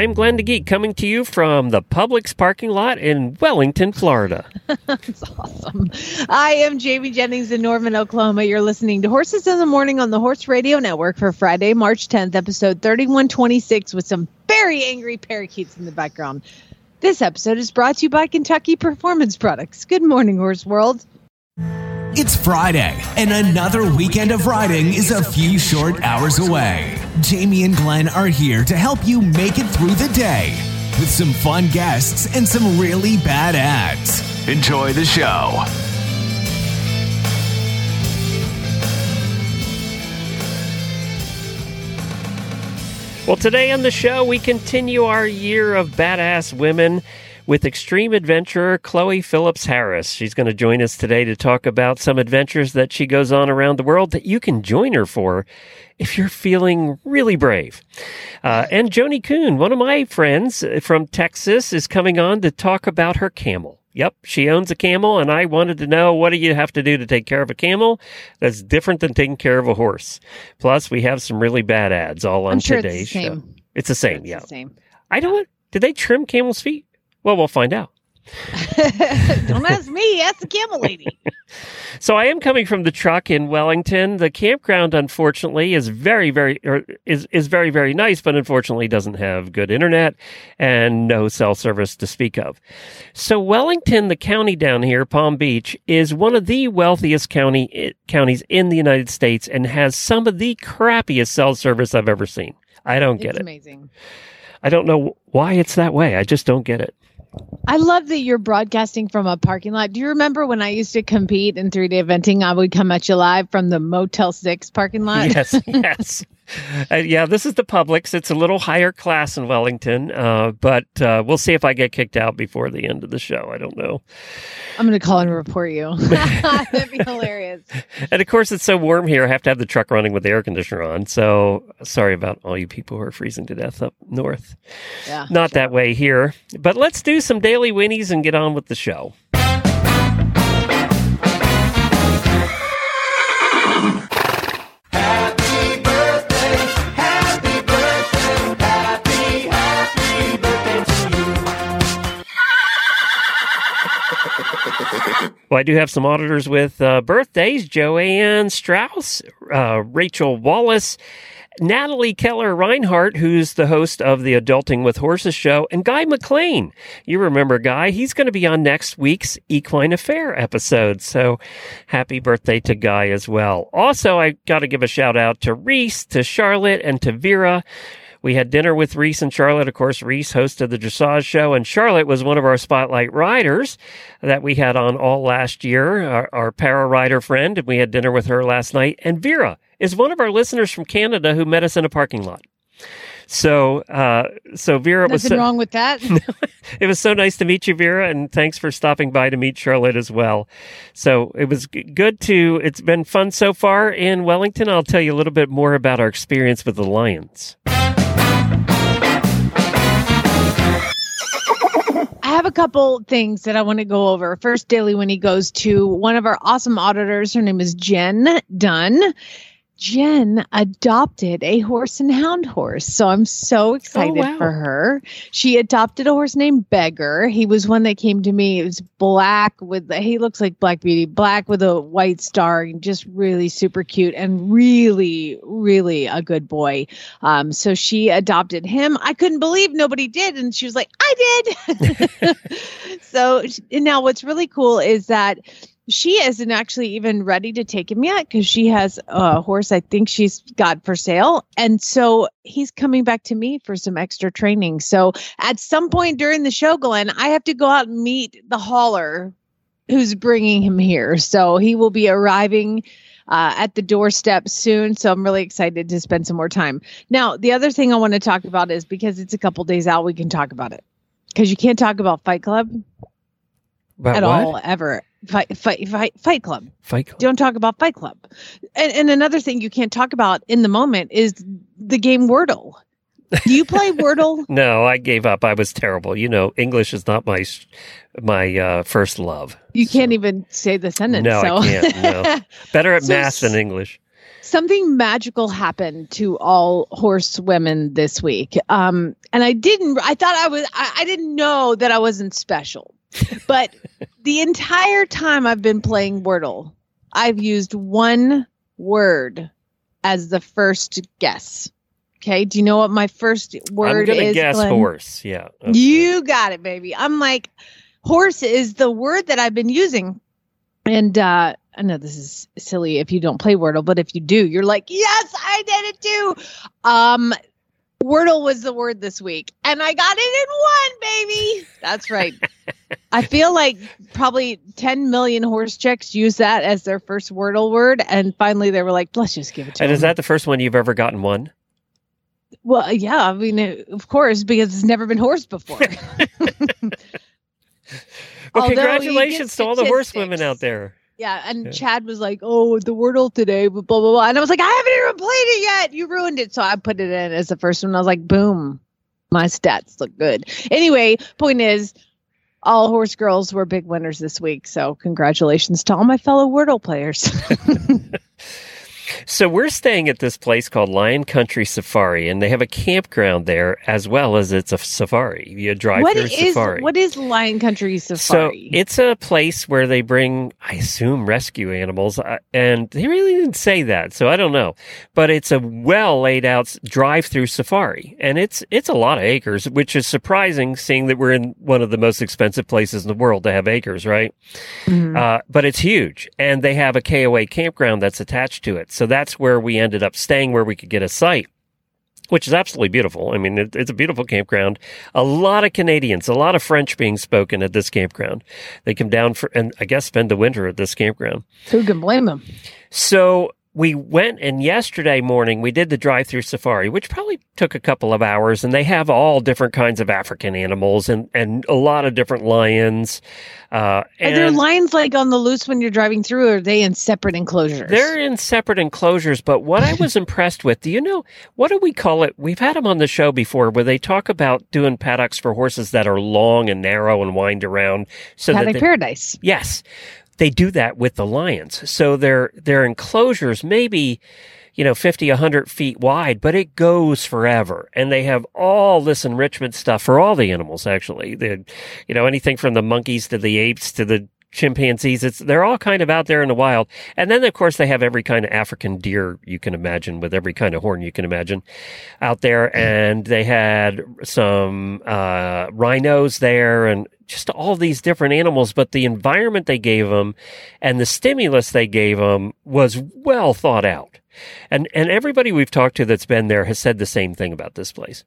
I'm Glenn the Geek coming to you from the Publix parking lot in Wellington, Florida. That's awesome. I am Jamie Jennings in Norman, Oklahoma. You're listening to Horses in the Morning on the Horse Radio Network for Friday, March 10th, episode 3126, with some very angry parakeets in the background. This episode is brought to you by Kentucky Performance Products. Good morning, Horse World. It's Friday, and another weekend of riding is a few short hours away. Jamie and Glenn are here to help you make it through the day with some fun guests and some really bad ads. Enjoy the show. Well, today on the show, we continue our year of badass women with extreme adventurer Chloe Phillips Harris. She's going to join us today to talk about some adventures that she goes on around the world that you can join her for if you're feeling really brave. Uh, and Joni Kuhn, one of my friends from Texas, is coming on to talk about her camel. Yep, she owns a camel, and I wanted to know what do you have to do to take care of a camel that's different than taking care of a horse. Plus, we have some really bad ads all on sure today's it's the show. same. It's the same, It's yeah. the same. I don't. Did they trim camels' feet? Well, we'll find out. Don't ask me. Ask the camel lady. So I am coming from the truck in Wellington. The campground, unfortunately, is very, very or is is very, very nice, but unfortunately doesn't have good internet and no cell service to speak of. So Wellington, the county down here, Palm Beach, is one of the wealthiest county eh, counties in the United States and has some of the crappiest cell service I've ever seen. I don't get it's it. amazing. I don't know why it's that way. I just don't get it. I love that you're broadcasting from a parking lot. Do you remember when I used to compete in 3D eventing? I would come at you live from the Motel 6 parking lot. yes, yes. Uh, yeah, this is the Publix. It's a little higher class in Wellington, uh, but uh, we'll see if I get kicked out before the end of the show. I don't know. I'm going to call and report you. That'd be hilarious. And of course, it's so warm here. I have to have the truck running with the air conditioner on. So sorry about all you people who are freezing to death up north. Yeah. Not that way here. But let's do some daily whinnies and get on with the show. Well, I do have some auditors with uh, birthdays Joanne Strauss, uh, Rachel Wallace, Natalie Keller Reinhardt, who's the host of the Adulting with Horses show, and Guy McLean. You remember Guy? He's going to be on next week's Equine Affaire episode. So happy birthday to Guy as well. Also, I got to give a shout out to Reese, to Charlotte, and to Vera. We had dinner with Reese and Charlotte. Of course, Reese hosted the dressage show, and Charlotte was one of our spotlight riders that we had on all last year, our, our para rider friend. And we had dinner with her last night. And Vera is one of our listeners from Canada who met us in a parking lot. So, uh, so Vera was Nothing so, wrong with that. it was so nice to meet you, Vera, and thanks for stopping by to meet Charlotte as well. So it was good to. It's been fun so far in Wellington. I'll tell you a little bit more about our experience with the Lions. I have a couple things that I want to go over. First, Daily Whinnie goes to one of our awesome auditors. Her name is Jen Dunn. Jen adopted a horse and hound horse. So I'm so excited wow. for her. She adopted a horse named Beggar. He was one that came to me. It was black with, he looks like Black Beauty, black with a white star, and just really super cute and really, really a good boy. Um, so she adopted him. I couldn't believe nobody did. And she was like, I did. so and now what's really cool is that she isn't actually even ready to take him yet because she has a horse I think she's got for sale. And so he's coming back to me for some extra training. So at some point during the show, Glenn, I have to go out and meet the hauler who's bringing him here. So he will be arriving uh, at the doorstep soon. So I'm really excited to spend some more time. Now, the other thing I want to talk about is because it's a couple days out, we can talk about it. because you can't talk about Fight Club About at what? all ever. Fight, fight, fight, fight Club. Fight Club. Don't talk about Fight Club. And, and another thing you can't talk about in the moment is the game Wordle. Do you play Wordle? No, I gave up. I was terrible. You know, English is not my my uh, first love. You can't even say the sentence. No, so. I can't. No. Better at So math than English. something magical happened to all horse women this week um and i didn't i thought i was i, I didn't know that i wasn't special but the entire time i've been playing wordle i've used one word as the first guess okay do you know what my first word I'm gonna is guess Glenn? horse. Yeah. Okay. You got it, baby. I'm like, horse is the word that I've been using. And uh I know this is silly if you don't play Wordle, but if you do, you're like, yes, I did it too. Um Wordle was the word this week, and I got it in one, baby. That's right. I feel like probably 10 million horse chicks use that as their first Wordle word, and finally they were like, let's just give it to And them. is that the first one you've ever gotten one? well, yeah, I mean, of course, because it's never been horse before. Well, Although congratulations to all the horsewomen statistics. out there. Yeah, and Yeah. Chad was like, "Oh, the Wordle today, blah blah blah," and I was like, "I haven't even played it yet. You ruined it." So I put it in as the first one. I was like, "Boom, my stats look good." Anyway, point is, all horse girls were big winners this week. So congratulations to all my fellow Wordle players. So we're staying at this place called Lion Country Safari, and they have a campground there as well as it's a safari. You drive what through is safari. what is Lion Country Safari? so it's a place where they bring, I assume, rescue animals, uh, and they really didn't say that, so I don't know. But it's a well laid out drive through safari, and it's it's a lot of acres, which is surprising, seeing that we're in one of the most expensive places in the world to have acres, right? Mhm. Uh, but it's huge, and they have a KOA campground that's attached to it. So that's where we ended up staying, where we could get a site, which is absolutely beautiful. I mean, it, it's a beautiful campground. A lot of Canadians, a lot of French being spoken at this campground. They come down for, and I guess spend the winter at this campground. Who can blame them? So we went and yesterday morning we did the drive through safari, which probably took a couple of hours and they have all different kinds of African animals and, and a lot of different lions. Uh, Are there lions like on the loose when you're driving through, or are they in separate enclosures? they're in separate enclosures, but what I was impressed with, do you know, what do we call it? We've had them on the show before where they talk about doing paddocks for horses that are long and narrow and wind around. So that Paddock they, Paradise. Yes, they do that with the lions. So their their enclosures maybe you know 50 100 feet wide but it goes forever. And they have all this enrichment stuff for all the animals actually. The you know anything from the monkeys to the apes to the chimpanzees it's they're all kind of out there in the wild. And then of course they have every kind of african deer you can imagine with every kind of horn you can imagine out there. And they had some uh, rhinos there and just all these different animals but the environment they gave them and the stimulus they gave them was well thought out and and everybody we've talked to that's been there has said the same thing about this place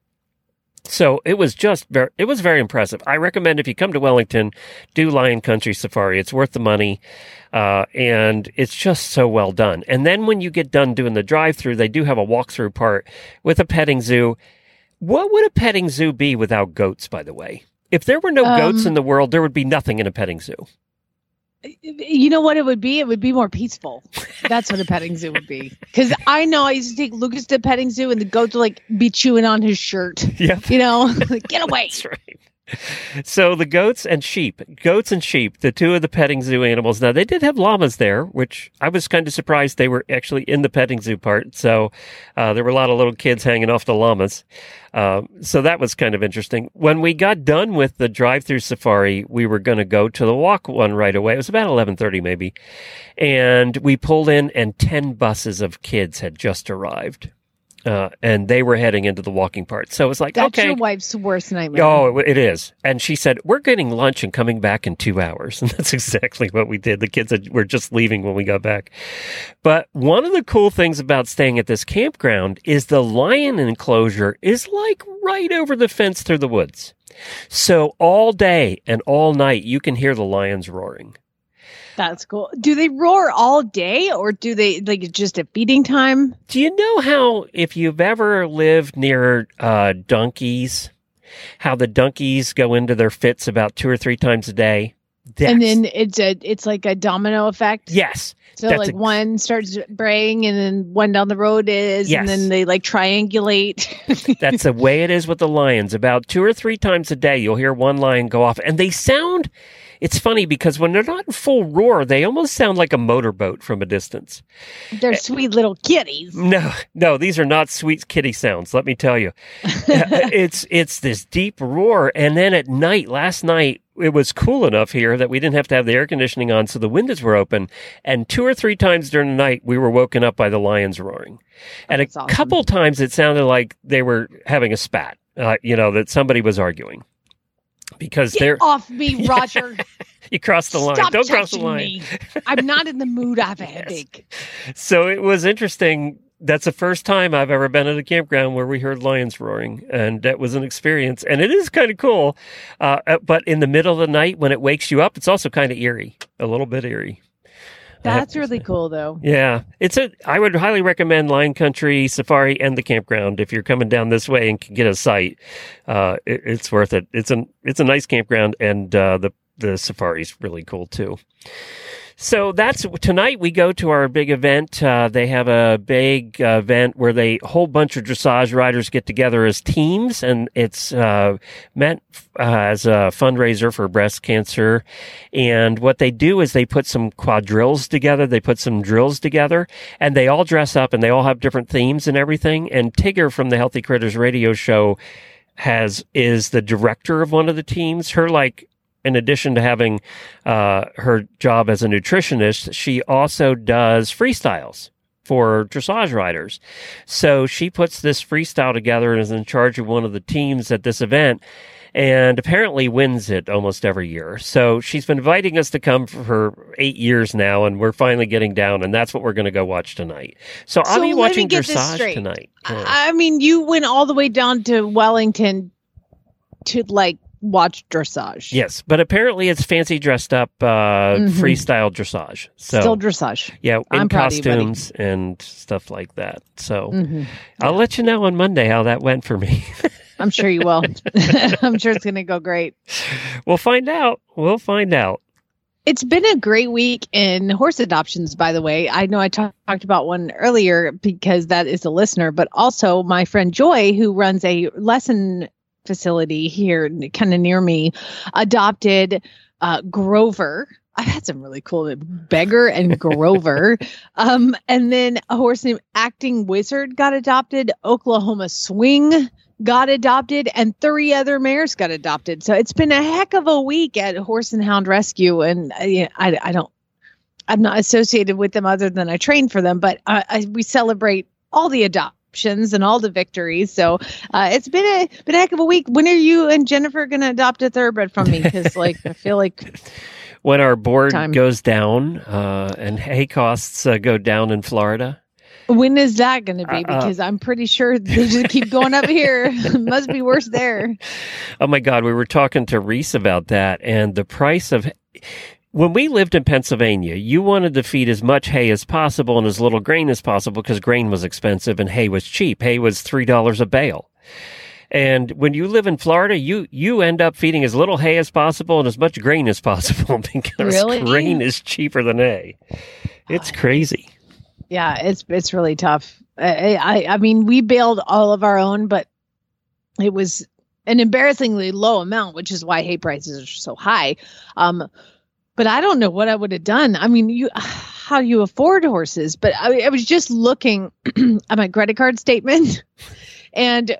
so it was just very, it was very impressive. I recommend if you come to Wellington, do Lion Country Safari. It's worth the money. Uh, and it's just so well done. And then when you get done doing the drive through, they do have a walkthrough part with a petting zoo. What would a petting zoo be without goats, by the way? If there were no goats Um, in the world, there would be nothing in a petting zoo. You know what it would be? It would be more peaceful. That's what a petting zoo would be. Because I know I used to take Lucas to a petting zoo and the goats would like be chewing on his shirt. Yep. You know, like, get away. That's right. So the goats and sheep, goats and sheep, the two of the petting zoo animals. Now they did have llamas there, which I was kind of surprised they were actually in the petting zoo part. So uh, there were a lot of little kids hanging off the llamas. Um, so that was kind of interesting. When we got done with the drive-through safari, we were going to go to the walk one right away. It was about eleven thirty, maybe, and we pulled in, and ten buses of kids had just arrived. Uh, and they were heading into the walking part. So it was like, That's okay, your wife's worst nightmare. Oh, it- it is. And she said, We're getting lunch and coming back in two hours. And that's exactly what we did. The kids were just leaving when we got back. But one of the cool things about staying at this campground is the lion enclosure is like right over the fence through the woods. So all day and all night, you can hear the lions roaring. That's cool. Do they roar all day or do they like just at feeding time? Do you know how, if you've ever lived near uh, donkeys, how the donkeys go into their fits about two or three times a day. That's, and then it's a it's like a domino effect. yes, So like a- one starts braying and then one down the road is Yes. and then they like triangulate. That's the way it is with the lions. About two or three times a day, you'll hear one lion go off, and they sound. It's funny because when they're not in full roar, they almost sound like a motorboat from a distance. They're eh, sweet little kitties. No, no, these are not sweet kitty sounds. Let me tell you, uh, uh, it's it's this deep roar, and then at night, last night it was cool enough here that we didn't have to have the air conditioning on, so the windows were open. And two or three times during the night, we were woken up by the lions roaring, and a awesome. couple times it sounded like they were having a spat. Uh, you know that somebody was arguing because they're Get off me, Roger. you crossed the line. Stop Don't cross the line. me. I'm not in the mood. I have a headache. So it was interesting. That's the first time I've ever been at a campground where we heard lions roaring, and that was an experience. And it is kind of cool. Uh, uh, but in the middle of the night, when it wakes you up, it's also kind of eerie, a little bit eerie. That's really cool though. Yeah, it's a. I would highly recommend Lion Country Safari and the campground if you're coming down this way and can get a site. Uh, it, it's worth it. It's an it's a nice campground, and uh, the the safari's really cool too. So that's tonight. We go to our big event. Uh, they have a big uh, event where they whole bunch of dressage riders get together as teams, and it's uh, meant uh, as a fundraiser for breast cancer. And what they do is they put some quadrilles together. They put some drills together, and they all dress up, and they all have different themes and everything. And Tigger from the Healthy Critters radio show has is the director of one of the teams. Her like in addition to having uh, her job as a nutritionist, she also does freestyles for dressage riders. So she puts this freestyle together and is in charge of one of the teams at this event and apparently wins it almost every year. So she's been inviting us to come for eight years now, and we're finally getting down, and that's what we're going to go watch tonight. So I'll be watching dressage tonight. Yeah. I mean, you went all the way down to Wellington to like watch dressage. Yes, but apparently it's fancy dressed up uh, Mhm. freestyle dressage. So Still dressage. yeah, in I'm of you, costumes and stuff like that. So hmm I'll let you know on Monday how that went for me. I'm sure you will. I'm sure it's going to go great. we'll find out. We'll find out. It's been a great week in horse adoptions, by the way. I know I talked about one earlier because that is a listener, but also my friend Joy, who runs a lesson facility here kind of near me, adopted uh, Grover. I've had some really cool beggar and Grover. um, and then a horse named Acting Wizard got adopted. Oklahoma Swing got adopted and three other mares got adopted. So it's been a heck of a week at Horse and Hound Rescue. And uh, yeah, I, I don't, I'm not associated with them other than I train for them, but uh, I, we celebrate all the adoptions and all the victories. So uh, it's been a been a heck of a week. When are you and Jennifer going to adopt a thoroughbred from me? Because like I feel like When our board Time. goes down uh, and hay costs uh, go down in Florida, when is that going to be? Uh, uh, Because I'm pretty sure they just keep going up here. Must be worse there. Oh my God, we were talking to Reese about that and the price of. When we lived in Pennsylvania, you wanted to feed as much hay as possible and as little grain as possible because grain was expensive and hay was cheap. Hay was $3 a bale. And when you live in Florida, you, you end up feeding as little hay as possible and as much grain as possible because Really? grain is cheaper than hay. It's crazy. Yeah, it's it's really tough. I, I I mean, we bailed all of our own, but it was an embarrassingly low amount, which is why hay prices are so high. Um, but I don't know what I would have done. I mean, you how do you afford horses? But I, I was just looking at my credit card statement, and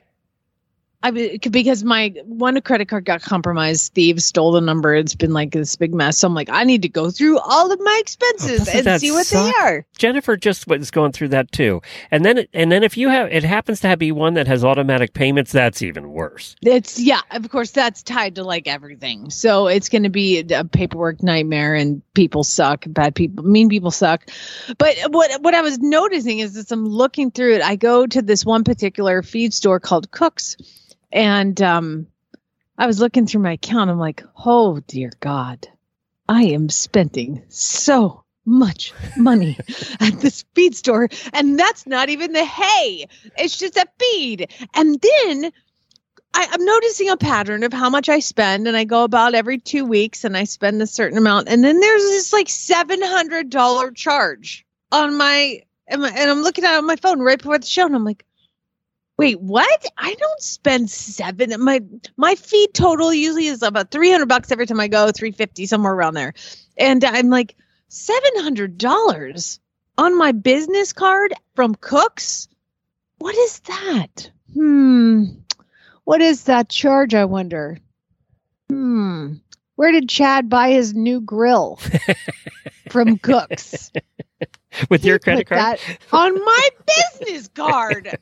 I because my one credit card got compromised. Thieves stole the number. It's been like this big mess. So I'm like, I need to go through all of my expenses doesn't and see what suck? they are. Jennifer just was going through that too. And then, and then if you have, it happens to be one that has automatic payments, that's even worse. It's yeah, of course that's tied to like everything. So it's going to be a paperwork nightmare and people suck, bad people, mean people suck. But what what I was noticing is as I'm looking through it, I go to this one particular feed store called Cooks and um I was looking through my account I'm like, "Oh dear god. I am spending so much money at this feed store and that's not even the hay. It's just a feed." And then I, I'm noticing a pattern of how much I spend, and I go about every two weeks, and I spend a certain amount, and then there's this like seven hundred dollar charge on my and, my, and I'm looking at it on my phone right before the show, and I'm like, wait, what? I don't spend seven. My my feed total usually is about three hundred bucks every time I go, three fifty somewhere around there, and I'm like seven hundred dollars on my business card from Cooks. What is that? Hmm. What is that charge? I wonder. Hmm. Where did Chad buy his new grill? From Cooks. With your credit card? on my business card.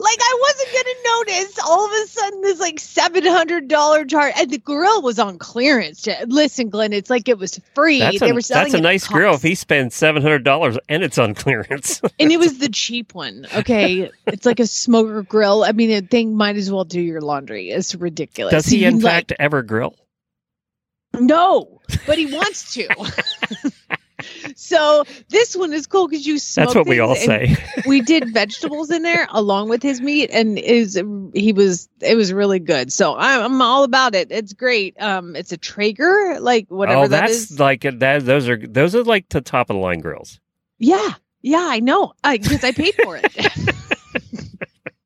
Like I wasn't gonna notice. All of a sudden, this like seven hundred dollar charge, and the grill was on clearance. Listen, Glenn, it's like it was free. That's they a, were selling that's a nice grill. If he spends seven hundred dollars and it's on clearance, and it was the cheap one. Okay, it's like a smoker grill. I mean, the thing might as well do your laundry. It's ridiculous. does he in Like, fact ever grill? No, but he wants to. so this one is cool because you. That's what we all say. we did vegetables in there along with his meat, and is he was it was really good. So I'm, I'm all about it. It's great. Um, it's a Traeger, like whatever oh, that that's like that. Those are those are like the top of the line grills. Yeah, yeah, I know because I paid for it.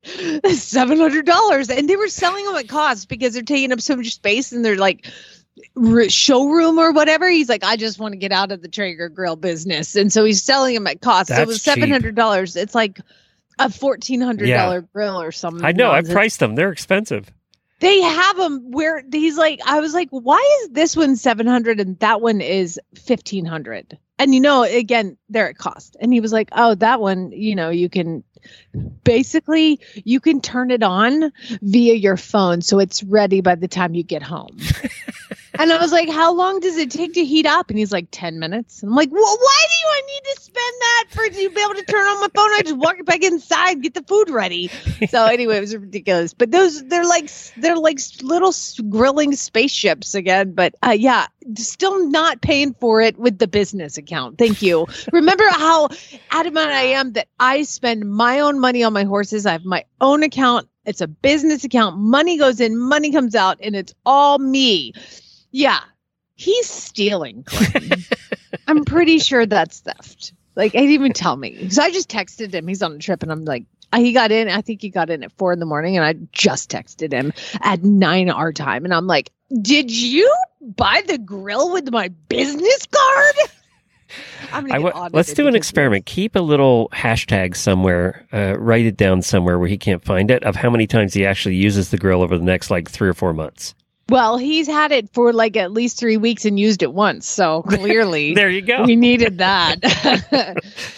Seven hundred dollars, and they were selling them at cost because they're taking up so much space, and they're like r- showroom or whatever. He's like, I just want to get out of the Traeger grill business, and so he's selling them at cost. so it was seven hundred dollars. It's like a fourteen hundred dollar grill or something. I know. I priced them. They're expensive. They have them where he's like, I was like, why is this one 700 and that one is 1500? And you know, again, they're at cost. And he was like, oh, that one, you know, you can basically you can turn it on via your phone so it's ready by the time you get home. and I was like, how long does it take to heat up? And he's like, 10 minutes. And I'm like, well, why do you I need to spend that for to be able to turn on my phone? I just walk back inside, get the food ready. So anyway, it was ridiculous. But those they're like they're like little grilling spaceships again. But uh, yeah, still not paying for it with the business account. Thank you. Remember how adamant I am that I spend my own money on my horses. I have my own account. It's a business account. Money goes in, money comes out, and it's all me. Yeah, he's stealing. I'm pretty sure that's theft. Like, he didn't even tell me. So I just texted him. He's on a trip, and I'm like, he got in. I think he got in at four in the morning, and I just texted him at nine our time, and I'm like, "Did you buy the grill with my business card?" I'm gonna I get w- audited let's do an experiment. Keep a little hashtag somewhere. Uh, write it down somewhere where he can't find it of how many times he actually uses the grill over the next like three or four months. Well, he's had it for like at least three weeks and used it once, so clearly There you go. we needed that.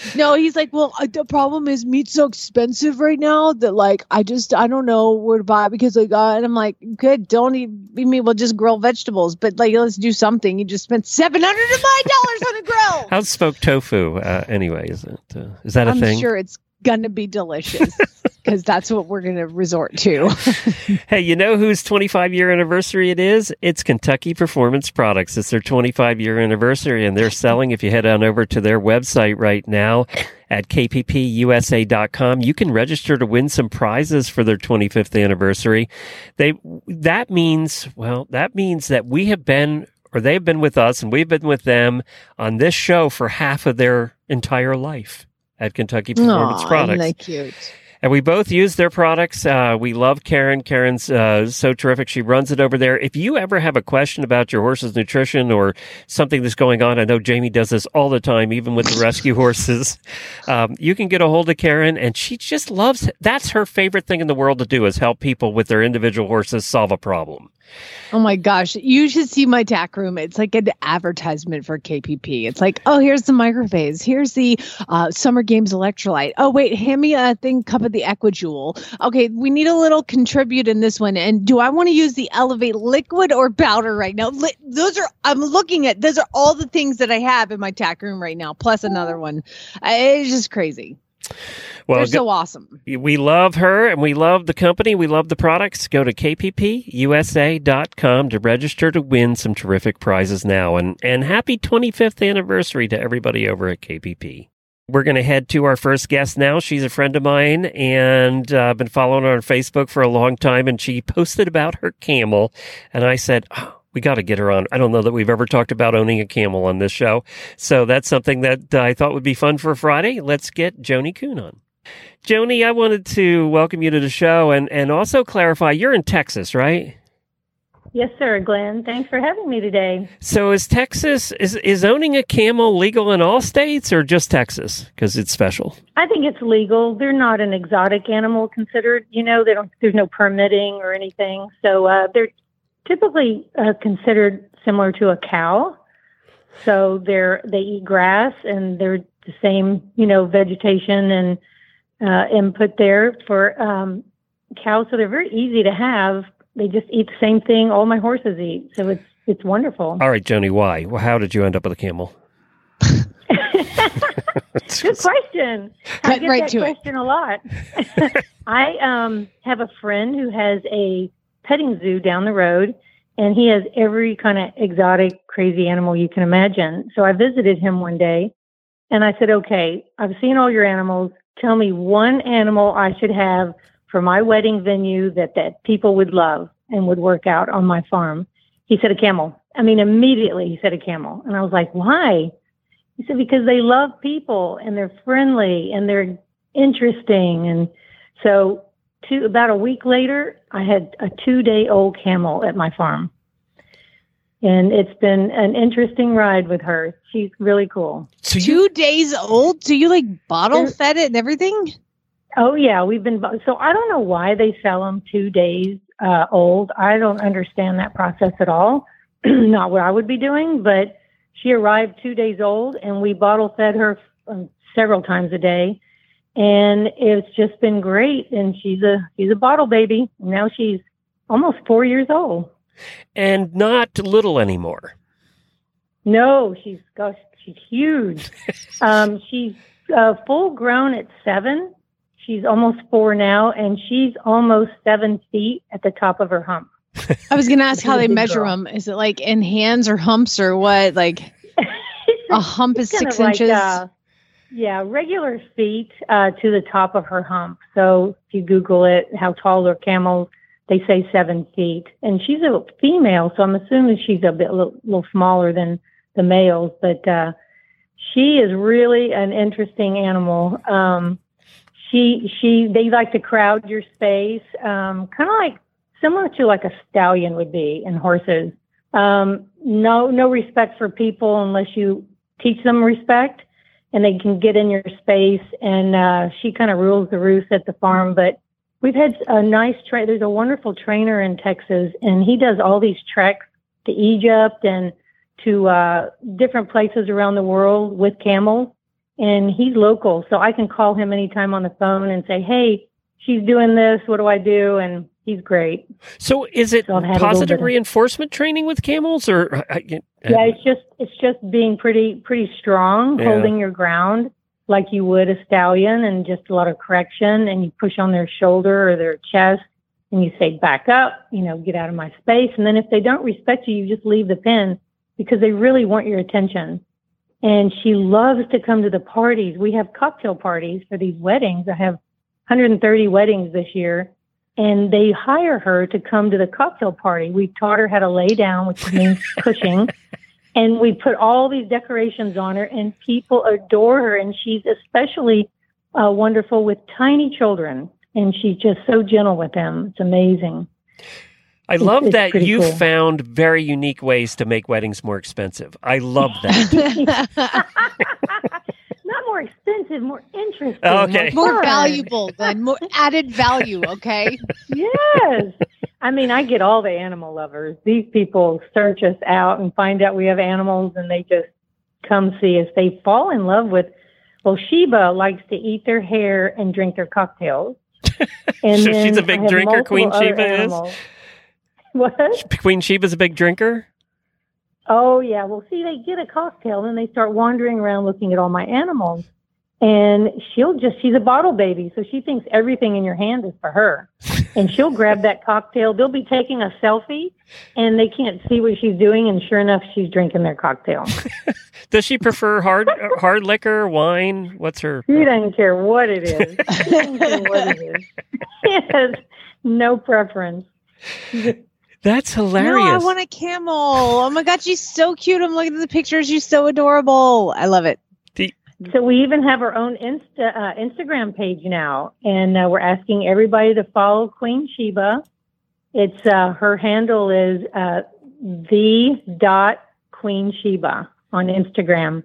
no, he's like, well, uh, the problem is meat's so expensive right now that like I just I don't know where to buy it because like uh, and I'm like, good, don't eat. I mean, we'll just grill vegetables, but like let's do something. You just spent seven hundred of my dollars on a grill. How's smoked tofu uh, anyway? Is it uh, is that a I'm thing? sure it's gonna be delicious because that's what we're gonna resort to. Hey, you know whose 25 year anniversary it is? It's Kentucky Performance Products. It's their 25 year anniversary, and they're selling. If you head on over to their website right now at kppusa.com, you can register to win some prizes for their 25th anniversary. They that means well, that means that we have been or they've been with us and we've been with them on this show for half of their entire life at Kentucky Performance Aw, Products. Isn't that cute? And we both use their products. Uh, we love Karen. Karen's uh, so terrific. She runs it over there. If you ever have a question about your horse's nutrition or something that's going on, I know Jamie does this all the time, even with the rescue horses. Um, you can get a hold of Karen, and she just loves. That's her favorite thing in the world to do is help people with their individual horses solve a problem. Oh my gosh, you should see my tack room. It's like an advertisement for KPP. It's like, oh, here's the microphase. Here's the uh, Summer Games electrolyte. Oh, wait, hand me a thing, cup of the Equijewel. Okay, we need a little contribute in this one. And do I want to use the Elevate liquid or powder right now? Li- those are, I'm looking at, those are all the things that I have in my tack room right now, plus another one. Uh, It's just crazy. Well, They're so awesome. we love her and we love the company. We love the products. Go to kppusa.com to register to win some terrific prizes now. And, and happy 25th anniversary to everybody over at KPP. We're going to head to our first guest now. She's a friend of mine and uh, I've been following her on Facebook for a long time. And she posted about her camel. And I said, oh, we got to get her on. I don't know that we've ever talked about owning a camel on this show. So that's something that uh, I thought would be fun for Friday. Let's get Joni Kuhn on. Joni, I wanted to welcome you to the show and, and also clarify you're in Texas, right? Yes, sir, Glenn. Thanks for having me today. So is Texas is is owning a camel legal in all states or just Texas because it's special? I think it's legal. They're not an exotic animal considered. You know, they don't. There's no permitting or anything, so uh, they're typically uh, considered similar to a cow. So they're they eat grass and they're the same, you know, vegetation and uh, input there for um, cows. So they're very easy to have. They just eat the same thing all my horses eat. So it's it's wonderful. All right, Joni, why? Well, how did you end up with a camel? Good question. I Cut get right that to it. question a lot. I um, have a friend who has a petting zoo down the road, and he has every kind of exotic, crazy animal you can imagine. So I visited him one day, and I said, "Okay, I've seen all your animals. Tell me one animal I should have for my wedding venue that that people would love and would work out on my farm." He said, "A camel." I mean, immediately he said a camel, and I was like, "Why?" He said, because they love people and they're friendly and they're interesting. And so, two, about a week later, I had a two day old camel at my farm. And it's been an interesting ride with her. She's really cool. So Two days old? So you like bottle fed it and everything? Oh, yeah. We've been, so I don't know why they sell them two days uh, old. I don't understand that process at all. Not what I would be doing, but she arrived two days old and we bottle fed her um, several times a day. And it's just been great. And she's a, she's a bottle baby. Now she's almost four years old. and not little anymore. No, she's, gosh, she's huge. um, she's uh, full grown at seven. She's almost four now, and she's almost seven feet at the top of her hump. I was going to ask how they measure girl. them. Is it like in hands or humps or what? Like a hump is six like, inches. uh, yeah, regular feet uh, to the top of her hump. So if you Google it, how tall are camels? They say seven feet, and she's a female, so I'm assuming she's a bit little, little smaller than the males. But uh, she is really an interesting animal. Um, she she they like to crowd your space, um, kind of like similar to like a stallion would be in horses. Um, no no respect for people unless you teach them respect and they can get in your space and uh, she kind of rules the roost at the farm but we've had a nice tra- there's a wonderful trainer in texas and he does all these treks to egypt and to uh, different places around the world with camels and he's local so i can call him anytime on the phone and say hey she's doing this what do i do and he's great So is it So I've had a little positive bit of- reinforcement training with camels or? uh, I- I- yeah it's just it's just being pretty pretty strong Yeah. holding your ground like you would a stallion and just a lot of correction and you push on their shoulder or their chest and you say back up you know get out of my space and then if they don't respect you you just leave the pen because they really want your attention and she loves to come to the parties we have cocktail parties for these weddings i have 130 weddings this year and they hire her to come to the cocktail party. We taught her how to lay down, which means pushing, and we put all these decorations on her, and people adore her. And she's especially uh, wonderful with tiny children, and she's just so gentle with them. It's amazing. I love it's that pretty you cool. found very unique ways to make weddings more expensive. I love that. Not more expensive, more interesting. Okay. more fun. valuable than more added value. Okay. yes. I mean, I get all the animal lovers. These people search us out and find out we have animals and they just come see us. They fall in love with, well, Sheba likes to eat their hair and drink their cocktails. And So she's a big drinker, Queen other Sheba is? What? Queen Sheba's a big drinker. Oh, yeah. Well, see, they get a cocktail and they start wandering around looking at all my animals. And she'll just, she's a bottle baby. So she thinks everything in your hand is for her. And she'll grab that cocktail. They'll be taking a selfie and they can't see what she's doing. And sure enough, she's drinking their cocktail. Does she prefer hard uh, hard liquor, wine? What's her? She doesn't care what it is. She doesn't care what it is. She has no preference. That's hilarious. No, hilarious. I want a camel. Oh my god, she's so cute. I'm looking at the pictures. She's so adorable. I love it. So we even have our own Insta uh, Instagram page now, and uh, we're asking everybody to follow Queen Sheba. It's uh, her handle is uh, the dot Queen Sheba on Instagram,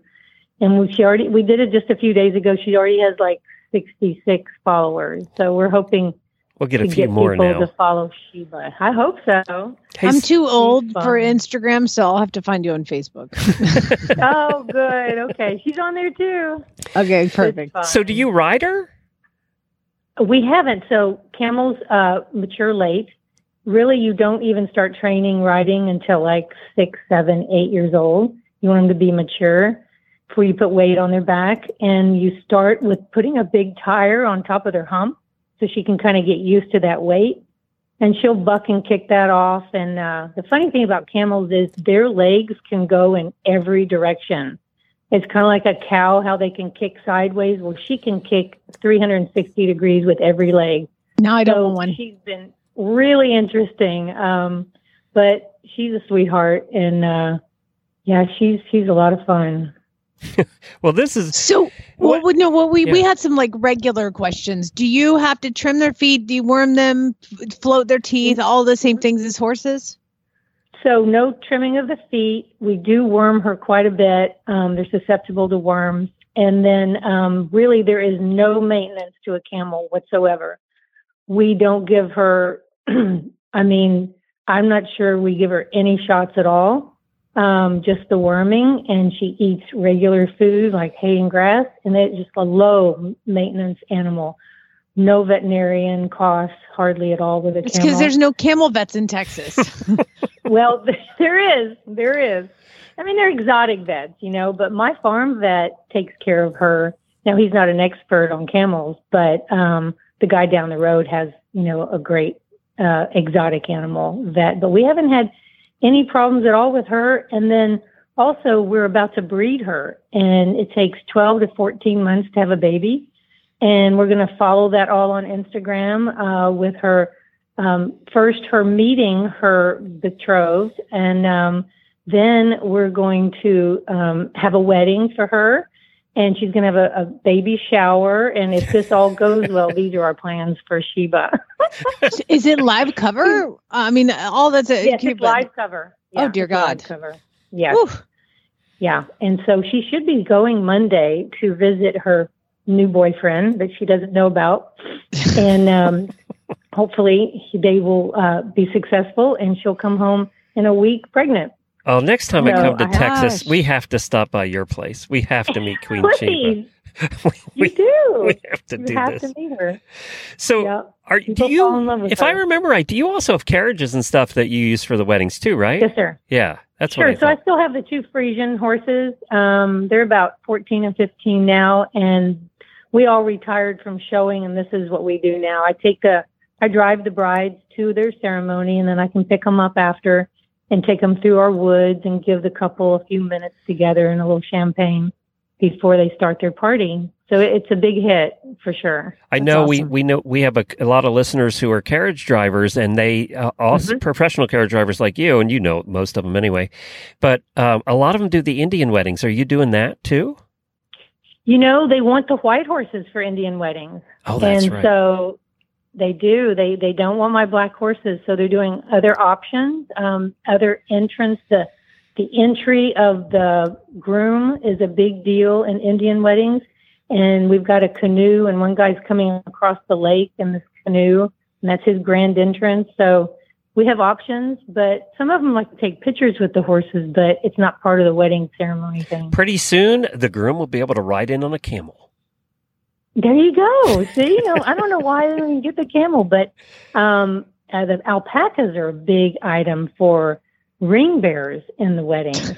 and we, she already we did it just a few days ago. She already has like sixty six followers, so we're hoping we'll get a few get more people now. to follow Sheba. I hope so. Hey, I'm too old fun. for Instagram, so I'll have to find you on Facebook. oh, good. Okay, she's on there too. okay, perfect. so do you ride her? We haven't. So camels uh, mature late. Really, you don't even start training riding until like six, seven, eight years old. You want them to be mature before you put weight on their back. And you start with putting a big tire on top of their hump so she can kind of get used to that weight. And she'll buck and kick that off. And uh, the funny thing about camels is their legs can go in every direction. It's kind of like a cow, how they can kick sideways. Well, she can kick 360 degrees with every leg. Now I don't So want one. she's been really interesting. Um, but she's a sweetheart, and uh, yeah, she's she's a lot of fun. Well, this is So, well, What- we no, well, we we had some like regular questions. Do you have to trim their feet, deworm them, float their teeth, all the same things as horses? So no trimming of the feet. We do worm her quite a bit. Um, they're susceptible to worms, and then um, really there is no maintenance to a camel whatsoever. We don't give her. I mean, I'm not sure we give her any shots at all. Um, just the worming, and she eats regular food like hay and grass, and it's just a low maintenance animal. No veterinarian costs hardly at all with a It's camel. because there's no camel vets in Texas. Well, there is. There is. I mean, they're exotic vets, you know, but my farm vet takes care of her. Now, he's not an expert on camels, but um, the guy down the road has, you know, a great uh, exotic animal vet. But we haven't had any problems at all with her. And then also, we're about to breed her, and it takes 12 to 14 months to have a baby. And we're going to follow that all on Instagram uh, with her um, first her meeting her betrothed, and um, then we're going to um, have a wedding for her, and she's going to have a, a baby shower. And if this all goes well, these are our plans for Sheba. Is it live cover? I mean, all that's a yes, it's live cover. Oh, dear it's live God. cover. Yes, Whew. yeah. And so she should be going Monday to visit her new boyfriend that she doesn't know about, and um, hopefully they will uh, be successful, and she'll come home in a week pregnant. Oh, next time I come to Texas, we have to stop by your place. We have to meet Queen Sheba. We, you do. we have to you do have this. to meet her. So, yeah. are do People in you? If I remember right, do you also have carriages and stuff that you use for the weddings too? Right? Yes, sir. Yeah, that's sure. what I so I still have the two Friesian horses. Um, they're about 14 and 15 now, and we all retired from showing, and this is what we do now. I take the, I drive the brides to their ceremony, and then I can pick them up after and take them through our woods and give the couple a few minutes together and a little champagne before they start their party. So it's a big hit for sure. I That's know we, awesome. we know we have a, a lot of listeners who are carriage drivers, and they uh, also Mm-hmm. professional carriage drivers like you, and you know most of them anyway. But um, a lot of them do the Indian weddings. Are you doing that too? You know, they want the white horses for Indian weddings. Oh, that's and right. so they do. They they don't want my black horses, so they're doing other options, um, other entrance. The the entry of the groom is a big deal in Indian weddings, and we've got a canoe, and one guy's coming across the lake in this canoe, and that's his grand entrance. So we have options, but some of them like to take pictures with the horses, but it's not part of the wedding ceremony thing. Pretty soon, the groom will be able to ride in on a camel. There you go. See, you know, I don't know why I didn't get the camel, but um, uh, the alpacas are a big item for ring bearers in the wedding.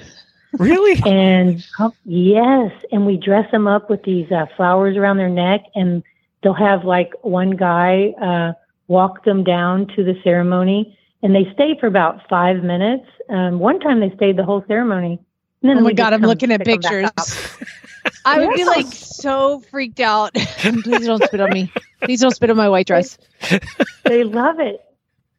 Really? And oh, yes, and we dress them up with these uh, flowers around their neck, and they'll have like one guy uh, walk them down to the ceremony, and they stay for about five minutes. Um, one time they stayed the whole ceremony. And then Oh my god, I'm looking at pick 'em back pictures. up. I would be like so freaked out. Please don't spit on me. Please don't spit on my white dress. they love it.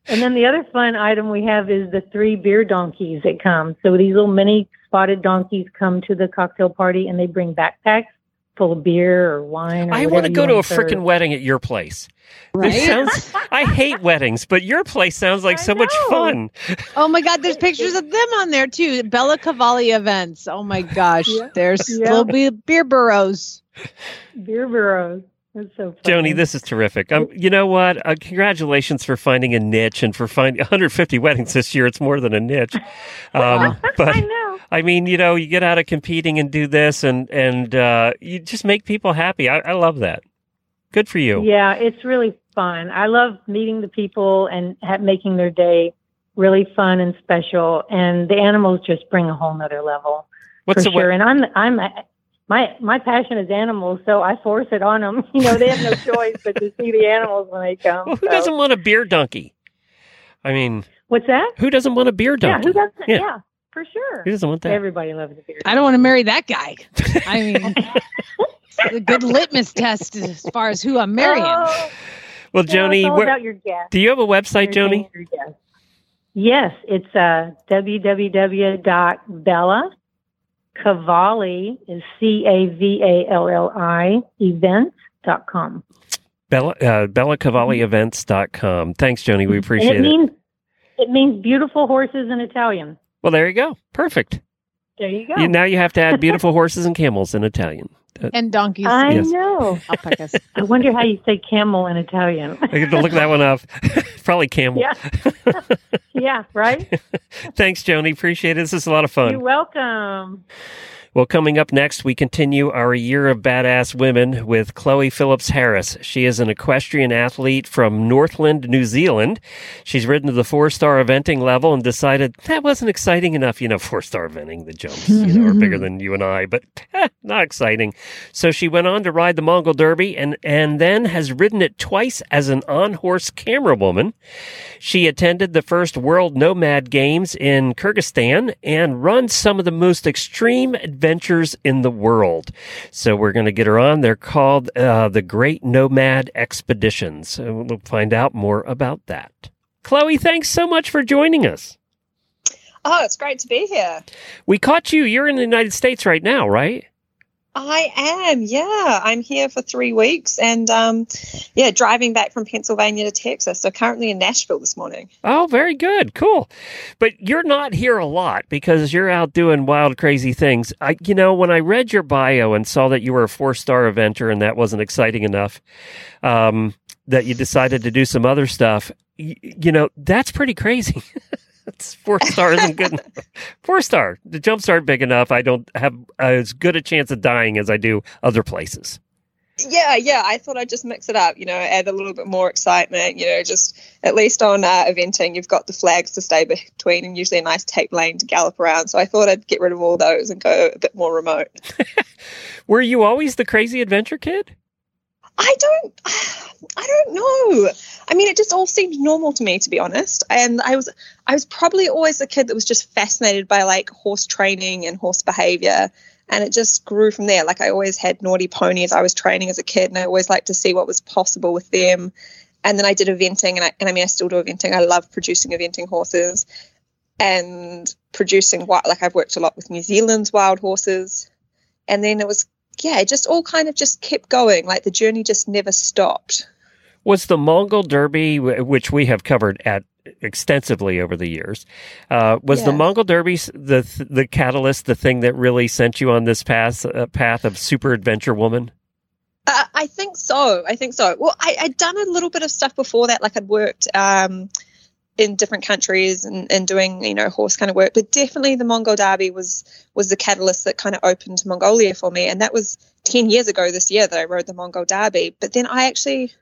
And then the other fun item we have is the three beer donkeys that come. So these little mini spotted donkeys come to the cocktail party and they bring backpacks full of beer or wine. Or I want want to go to a freaking wedding at your place. This sounds. I hate weddings, but your place sounds like I so much fun. Oh my god, there's pictures of them on there too. Bella Cavalli events. Oh my gosh. Yeah. There's Yeah. little be- beer burrows. beer burros. That's so funny. Joni, this is terrific. Um, you know what? Uh, congratulations for finding a niche and for finding 150 weddings this year. It's more than a niche. Um, but I know. I mean, you know, you get out of competing and do this, and and uh, you just make people happy. I, I love that. Good for you. Yeah, it's really fun. I love meeting the people and ha- making their day really fun and special. And the animals just bring a whole nother level What's for the sure. we- And I'm I'm my my passion is animals, so I force it on them. You know, they have no choice but to see the animals when they come. well, who so. doesn't want a beer donkey? I mean, What's that? who doesn't want a beer donkey? Yeah, who doesn't? Yeah. Yeah, for sure. Who doesn't want that? Everybody loves a beer. I don't want to marry that guy. I mean, it's a good litmus test as far as who I'm marrying. Oh, well, no, Joni, it's where, your do you have a website, Joni? Your guest. Yes, it's uh, www.bella Cavalli is C A V A L L I events.com. Bella, uh, BellaCavalliEvents.com. Thanks, Joni. We appreciate it it. means it means beautiful horses in Italian. Well, there you go. Perfect. There you go. You, now you have to add beautiful horses and camels in Italian. Uh, and donkeys. I Yes. know. Alpacas. I wonder how you say camel in Italian. I get to look that one up. Probably camel. Yeah. yeah, right? Thanks, Joni. Appreciate it. This is a lot of fun. You're welcome. Well, coming up next, we continue our year of badass women with Chloe Phillips Harris. She is an equestrian athlete from Northland, New Zealand. She's ridden to the four star eventing level and decided that wasn't exciting enough. You know, four star eventing, the jumps, you know, are bigger than you and I, but eh, not exciting. So she went on to ride the Mongol Derby and, and then has ridden it twice as an on horse camera woman. She attended the first World Nomad Games in Kyrgyzstan and runs some of the most extreme adventures in the world. So we're going to get her on. They're called uh, the Great Nomad Expeditions. So we'll find out more about that. Chloe, thanks so much for joining us. Oh, it's great to be here. We caught you. You're in the United States right now, right? I am, yeah. I'm here for three weeks and, um, yeah, driving back from Pennsylvania to Texas. So currently in Nashville this morning. Oh, very good. Cool. But you're not here a lot because you're out doing wild, crazy things. I, you know, when I read your bio and saw that you were a four star eventer and that wasn't exciting enough, um, that you decided to do some other stuff, y- you know, that's pretty crazy. It's four star isn't good. Four star. The jumps aren't big enough. I don't have as good a chance of dying as I do other places. Yeah, yeah. I thought I'd just mix it up, you know, add a little bit more excitement, you know, just at least on uh, eventing, you've got the flags to stay between and usually a nice tape lane to gallop around. So I thought I'd get rid of all those and go a bit more remote. Were you always the crazy adventure kid? I don't I don't know. I mean it just all seemed normal to me to be honest. And I was I was probably always a kid that was just fascinated by like horse training and horse behavior and it just grew from there. Like I always had naughty ponies I was training as a kid and I always liked to see what was possible with them. And then I did eventing and I and I mean I still do eventing. I love producing eventing horses and producing wild like I've worked a lot with New Zealand's wild horses. And then it was yeah, it just all kind of just kept going. Like the journey just never stopped. was the Mongol Derby, which we have covered at extensively over the years. Uh, was the Mongol Derby the the catalyst, the thing that really sent you on this path uh, path of super adventure woman? Uh, I think so. I think so. Well, I, I'd done a little bit of stuff before that. Like I'd worked um, in different countries and, and doing, you know, horse kind of work. But definitely the Mongol Derby was was the catalyst that kind of opened Mongolia for me. And that was 10 years ago this year that I rode the Mongol Derby. But then I actually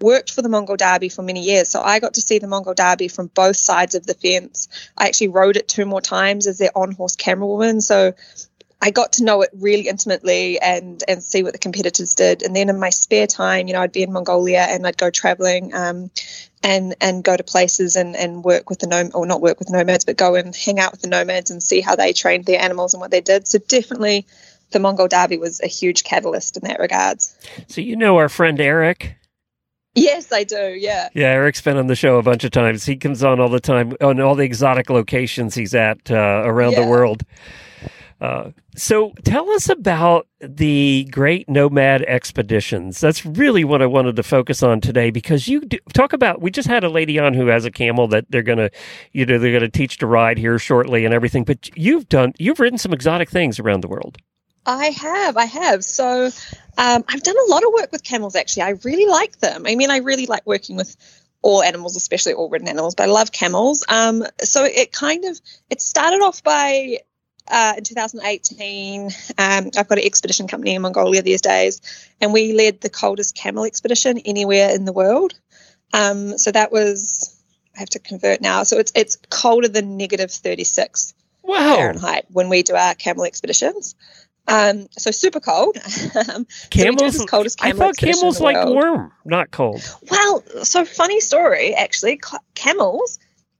worked for the Mongol Derby for many years. So I got to see the Mongol Derby from both sides of the fence. I actually rode it two more times as their on horse camera woman. So I got to know it really intimately and and see what the competitors did. And then in my spare time, you know, I'd be in Mongolia and I'd go traveling um, and and go to places and and work with the nom or not work with nomads, but go and hang out with the nomads and see how they trained their animals and what they did. So definitely, the Mongol Derby was a huge catalyst in that regards. So you know our friend Eric. Yes, I do. Yeah. Yeah, Eric's been on the show a bunch of times. He comes on all the time on all the exotic locations he's at uh, around the world. Uh, so tell us about the Great Nomad Expeditions. That's really what I wanted to focus on today because you do, talk about. We just had a lady on who has a camel that they're gonna, you know, they're gonna teach to ride here shortly and everything. But you've done, you've ridden some exotic things around the world. I have, I have. So um, I've done a lot of work with camels actually. I really like them. I mean, I really like working with all animals, especially all ridden animals, but I love camels. Um, so it kind of it started off by uh, in 2018. Um, I've got an expedition company in Mongolia these days, and we led the coldest camel expedition anywhere in the world. Um, so that was I have to convert now. So it's it's colder than negative 36 Wow, Fahrenheit when we do our camel expeditions. Um, so super cold. Um, camels! cold as I thought camels like world. warm, not cold. well, so funny story actually. Camels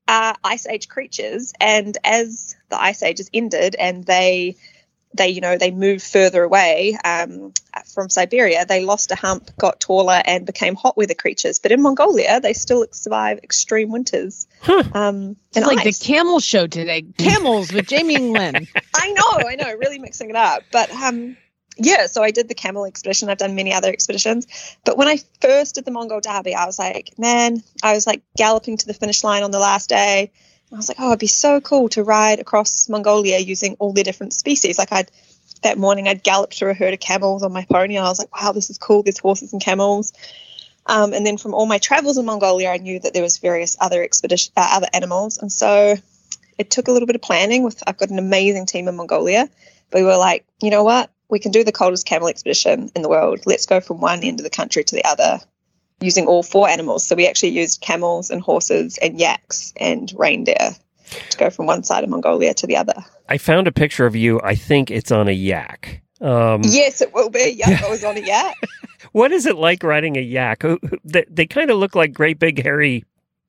are ice age creatures, and as the ice age has ended, and they they you know they moved further away um, from Siberia, they lost a hump, got taller, and became hot weather creatures. But in Mongolia, they still survive extreme winters. Huh. Um, It's and like ice. the camel show today. Camels with Jamie and Glenn. I know, I know, really mixing it up. But um, yeah, so I did the camel expedition. I've done many other expeditions. But when I first did the Mongol Derby, I was like, man, I was like galloping to the finish line on the last day. I was like, oh, it'd be so cool to ride across Mongolia using all the different species. Like I'd that morning, I'd galloped through a herd of camels on my pony, and I was like, wow, this is cool. There's horses and camels. Um, and then from all my travels in Mongolia, I knew that there was various other expedition, uh, other animals, and so it took a little bit of planning. With I've got an amazing team in Mongolia. We were like, you know what? We can do the coldest camel expedition in the world. Let's go from one end of the country to the other using all four animals. So we actually used camels and horses and yaks and reindeer to go from one side of Mongolia to the other. I found a picture of you. I think it's on a yak. Um, Yes, it will be. Yak. I was on a yak. What is it like riding a yak? They, they kind of look like great big hairy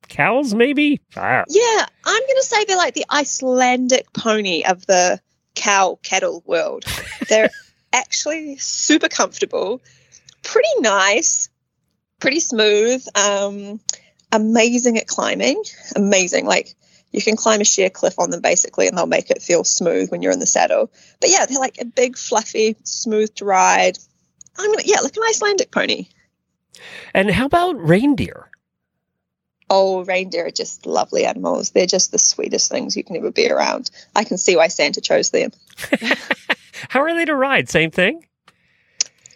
cows, maybe. Ah, Yeah, I'm going to say they're like the Icelandic pony of the cow cattle world. They're actually super comfortable, pretty nice, pretty smooth, um, amazing at climbing. Amazing. Like you can climb a sheer cliff on them basically, and they'll make it feel smooth when you're in the saddle. But yeah, they're like a big, fluffy, smooth to ride. I'm gonna yeah, like an Icelandic pony. And how about reindeer? Oh, reindeer are just lovely animals. They're just the sweetest things you can ever be around. I can see why Santa chose them. How are they to ride? Same thing?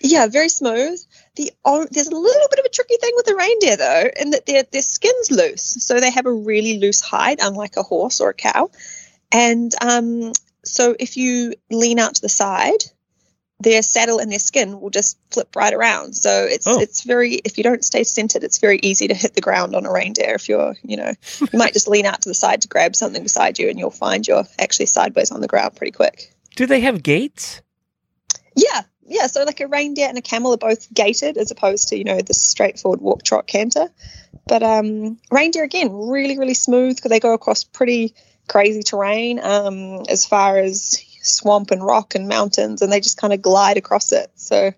Yeah, very smooth. The there's a little bit of a tricky thing with the reindeer though, in that their their skin's loose, so they have a really loose hide, unlike a horse or a cow. And um, so if you lean out to the side, their saddle and their skin will just flip right around. So it's Oh. it's very if you don't stay centered, it's very easy to hit the ground on a reindeer. If you're you know you might just lean out to the side to grab something beside you, and you'll find you're actually sideways on the ground pretty quick. Do they have gates? Yeah, yeah. So like a reindeer and a camel are both gated as opposed to you know the straightforward walk, trot, canter. But um, reindeer again, really, really smooth because they go across pretty crazy terrain um, as far as swamp and rock and mountains, and they just kind of glide across it. So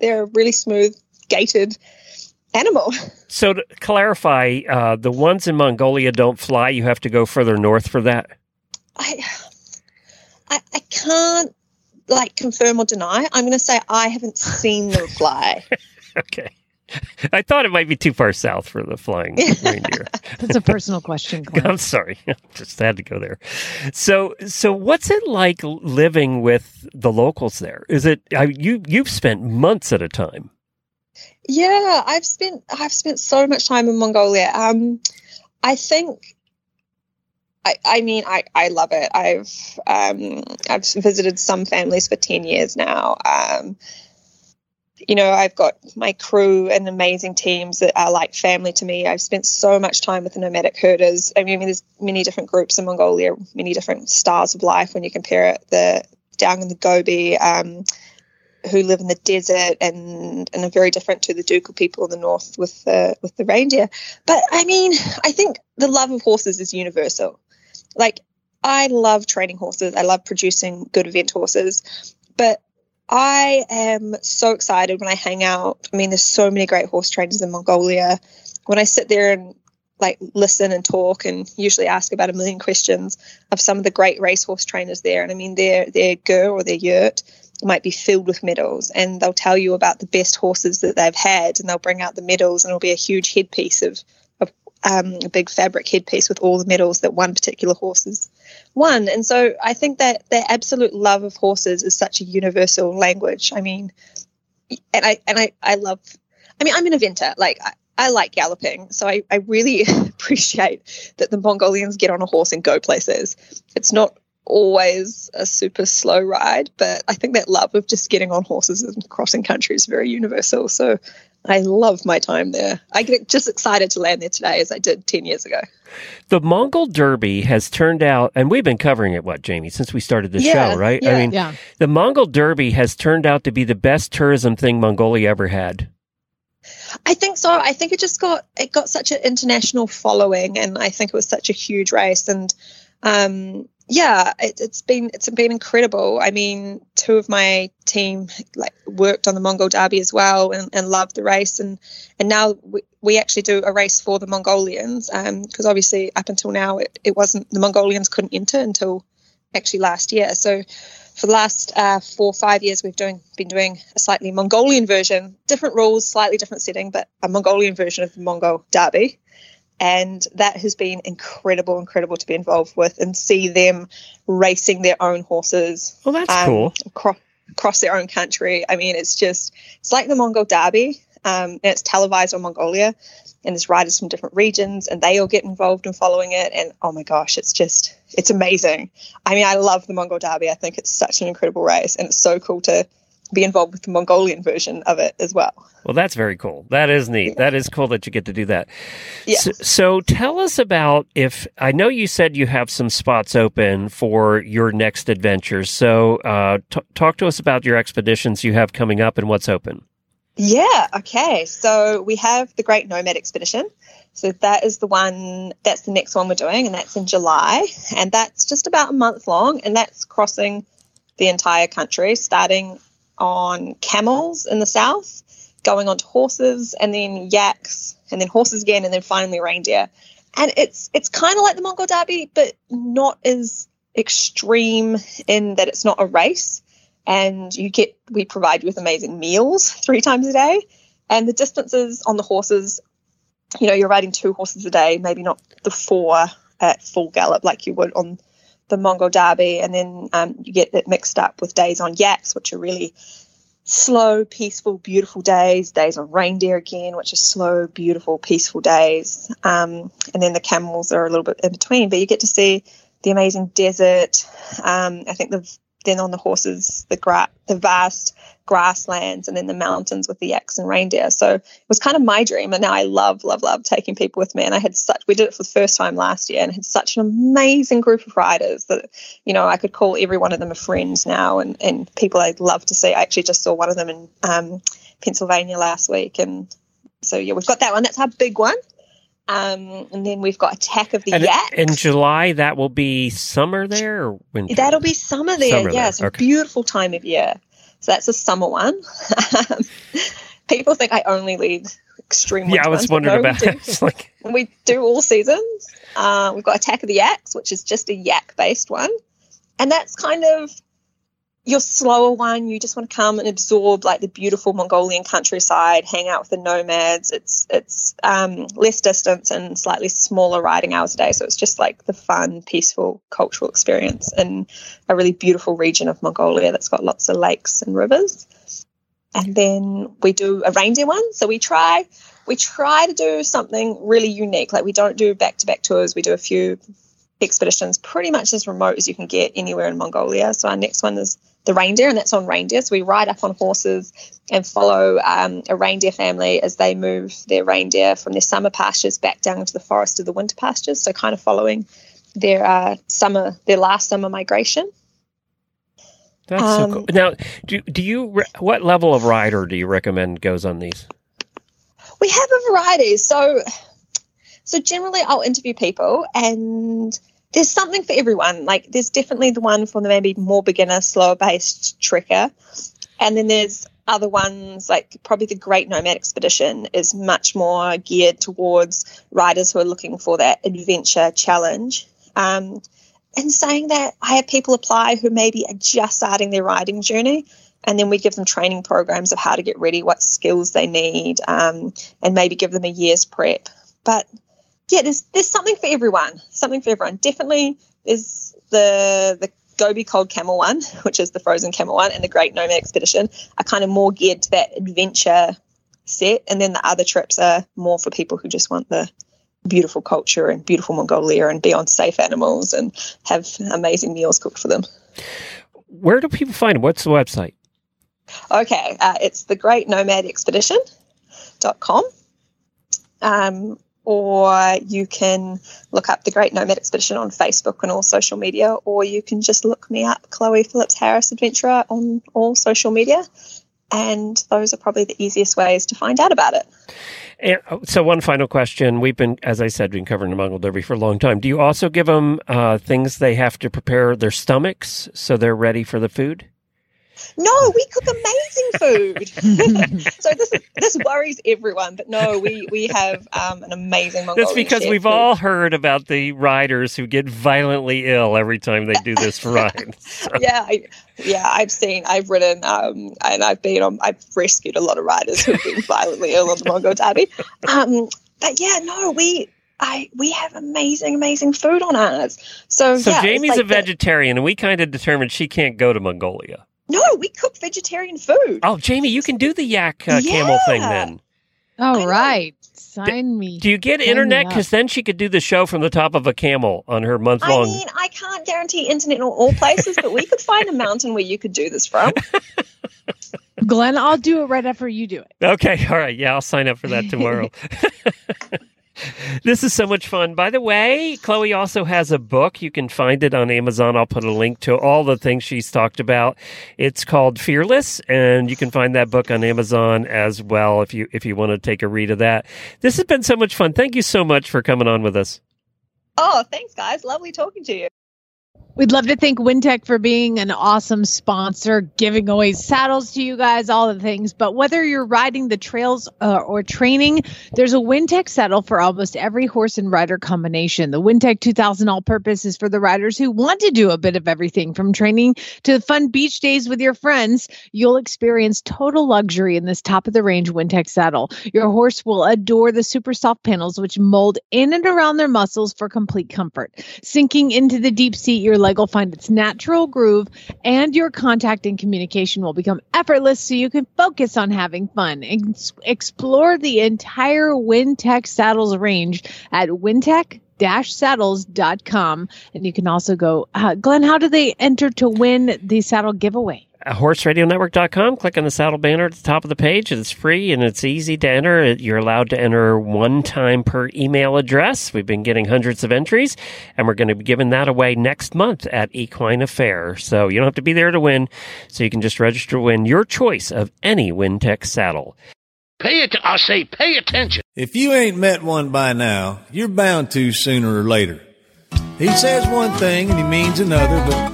they're a really smooth, gated animal. So to clarify, uh, the ones in Mongolia don't fly. You have to go further north for that. I, I, I can't like confirm or deny. I'm going to say I haven't seen the fly. Okay. I thought it might be too far south for the flying reindeer. That's a personal question, Glenn. I'm sorry, just had to go there. So, so what's it like living with the locals there? Is it I, you? You've spent months at a time. Yeah, I've spent I've spent so much time in Mongolia. Um, I think. I, I mean I, I love it. I've um, I've visited some families for ten years now. Um, you know I've got my crew and amazing teams that are like family to me. I've spent so much time with the nomadic herders. I mean there's many different groups in Mongolia, many different styles of life when you compare it. The down in the Gobi, um, who live in the desert and and are very different to the Dukha people in the north with the with the reindeer. But I mean, I think the love of horses is universal. Like I love training horses. I love producing good event horses, but I am so excited when I hang out. I mean, there's so many great horse trainers in Mongolia. When I sit there and like listen and talk and usually ask about a million questions of some of the great racehorse trainers there. And I mean, their their ger or their yurt might be filled with medals, and they'll tell you about the best horses that they've had, and they'll bring out the medals, and it'll be a huge headpiece of of um, a big fabric headpiece with all the medals that one particular horse has won. And so I think that their absolute love of horses is such a universal language. I mean, and I and I I love. I mean, I'm an eventer. Like I, I like galloping, so I, I really appreciate that the Mongolians get on a horse and go places. It's not always a super slow ride, but I think that love of just getting on horses and crossing country is very universal. So I love my time there. I get just excited to land there today as I did 10 years ago. The Mongol Derby has turned out, and we've been covering it, what, Jamie, since we started the Yeah, show, right? I mean, Yeah. the Mongol Derby has turned out to be the best tourism thing Mongolia ever had. I think so. I think it just got it got such an international following, and I think it was such a huge race. And um, yeah, it, it's been it's been incredible. I mean, two of my team like worked on the Mongol Derby as well, and, and loved the race. And and now we, we actually do a race for the Mongolians because obviously up until now it, it wasn't the Mongolians couldn't enter until actually last year. So for the last uh, four or five years, we've doing been doing a slightly Mongolian version, different rules, slightly different setting, but a Mongolian version of the Mongol Derby. And that has been incredible, incredible to be involved with and see them racing their own horses Well, that's um, cool. across, across their own country. I mean, it's just, it's like the Mongol Derby, um, and it's televised on Mongolia, and there's riders from different regions, and they all get involved in following it. And oh my gosh, it's just, it's amazing. I mean, I love the Mongol Derby. I think it's such an incredible race, and it's so cool to be involved with the Mongolian version of it as well. Well, that's very cool. That is neat. That is cool that you get to do that. Yeah. So, so tell us about if I know you said you have some spots open for your next adventures. So uh, t- talk to us about your expeditions you have coming up and what's open. Yeah, okay. So we have the Great Nomad Expedition. So that is the one, that's the next one we're doing, and that's in July. And that's just about a month long, and that's crossing the entire country, starting on camels in the south, going on to horses, and then yaks, and then horses again, and then finally reindeer. And it's it's kind of like the Mongol Derby, but not as extreme in that it's not a race and you get we provide you with amazing meals three times a day and the distances on the horses you know you're riding two horses a day maybe not the four at full gallop like you would on the mongol derby and then um, you get it mixed up with days on yaks which are really slow peaceful beautiful days days on reindeer again which are slow beautiful peaceful days. Um, and then the camels are a little bit in between but you get to see the amazing desert. Um, i think the then on the horses, the gra- the vast grasslands, and then the mountains with the yaks and reindeer. So it was kind of my dream, and now I love, love, love taking people with me. And I had such we did it for the first time last year, and had such an amazing group of riders that you know I could call every one of them a friend now, and and people I'd love to see. I actually just saw one of them in um, Pennsylvania last week, and so yeah, we've got that one. That's our big one. Um, and then we've got Attack of the And Yaks. in July, that will be summer there or winter? That'll be summer there. Summer yeah, there, it's a okay. beautiful time of year. So that's a summer one. People think I only lead extreme. yeah, I was ones, wondering no, about we do- like, we do all seasons. Uh, we've got Attack of the Yaks, which is just a yak based one. And that's kind of your slower one. You just want to come and absorb like the beautiful Mongolian countryside, hang out with the nomads. It's it's um, less distance and slightly smaller riding hours a day. So it's just like the fun, peaceful cultural experience in a really beautiful region of Mongolia that's got lots of lakes and rivers. And then we do a reindeer one. So we try we try to do something really unique. Like we don't do back to back tours. We do a few expeditions pretty much as remote as you can get anywhere in Mongolia. So our next one is the reindeer, and that's on reindeer. So we ride up on horses and follow um, a reindeer family as they move their reindeer from their summer pastures back down into the forest of the winter pastures. So kind of following their uh, summer, their last summer migration. That's Um, so cool. Now, do do you re- what level of rider do you recommend goes on these? we have a variety. So, so generally, I'll interview people, and there's something for everyone. Like, there's definitely the one for the maybe more beginner, slower based trekker, and then there's other ones like probably the Great Nomad Expedition is much more geared towards riders who are looking for that adventure challenge. Um, and saying that, I have people apply who maybe are just starting their riding journey, and then we give them training programs of how to get ready, what skills they need, um, and maybe give them a year's prep. But yeah, there's there's something for everyone. Something for everyone. Definitely, there's the the Gobi Cold Camel one, which is the frozen camel one, and the Great Nomad Expedition are kind of more geared to that adventure set, and then the other trips are more for people who just want the beautiful culture and beautiful Mongolia and be on safe animals and have amazing meals cooked for them. Where do people find them? What's the website? Okay, uh, it's the Great Nomad Expedition.com. Um, or you can look up the Great Nomad Expedition on Facebook and all social media, or you can just look me up, Chloe Phillips Harris Adventurer, on all social media. And those are probably the easiest ways to find out about it. And, oh, so, one final question: We've been, as I said, been covering the Mongol Derby for a long time. Do you also give them uh, things they have to prepare their stomachs so they're ready for the food? No, we cook amazing food. so this this worries everyone, but no, we we have um, an amazing Mongolian That's because we've who- all heard about the riders who get violently ill every time they do this ride. So- yeah, I, yeah, I've seen, I've ridden, um, and I've been on, I've rescued a lot of riders who've been violently ill on the Mongol Derby. Um, but yeah, no, we, I, we have amazing, amazing food on ours. So, So yeah, Jamie's like a the- vegetarian, and we kind of determined she can't go to Mongolia. No, we cook vegetarian food. Oh, Jamie, you can do the yak uh, camel thing then. All right. Sign me. Do you get Sign internet? Because then she could do the show from the top of a camel on her month long. I mean, I can't guarantee internet in all places, but we could find a mountain where you could do this from. Glenn, I'll do it right after you do it. Okay, all right. Yeah, I'll sign up for that tomorrow. this is so much fun. By the way, Chloe also has a book. You can find it on Amazon. I'll put a link to all the things she's talked about. It's called Fearless, and you can find that book on Amazon as well if you if you want to take a read of that. This has been so much fun. Thank you so much for coming on with us. Oh, thanks, guys. Lovely talking to you. We'd love to thank Wintec for being an awesome sponsor, giving away saddles to you guys, all the things. But whether you're riding the trails uh, or training, there's a Wintec saddle for almost every horse and rider combination. The Wintec 2000 All Purpose is for the riders who want to do a bit of everything from training to fun beach days with your friends. You'll experience total luxury in this top of the range Wintec saddle. Your horse will adore the super soft panels, which mold in and around their muscles for complete comfort. Sinking into the deep seat, your leg will find its natural groove and your contact and communication will become effortless so you can focus on having fun. Ex- explore the entire Wintec saddles range at Wintec saddles.com and you can also go uh, glenn how do they enter to win the saddle giveaway horseradionetwork.com. Click on the saddle banner at the top of the page. It's free and it's easy to enter. You're allowed to enter one time per email address. We've been getting hundreds of entries, and we're going to be giving that away next month at Equine Affaire. So you don't have to be there to win. So you can just register to win your choice of any Wintec saddle. Pay it. I say, pay attention. If you ain't met one by now, you're bound to sooner or later. He says one thing and he means another, but hey,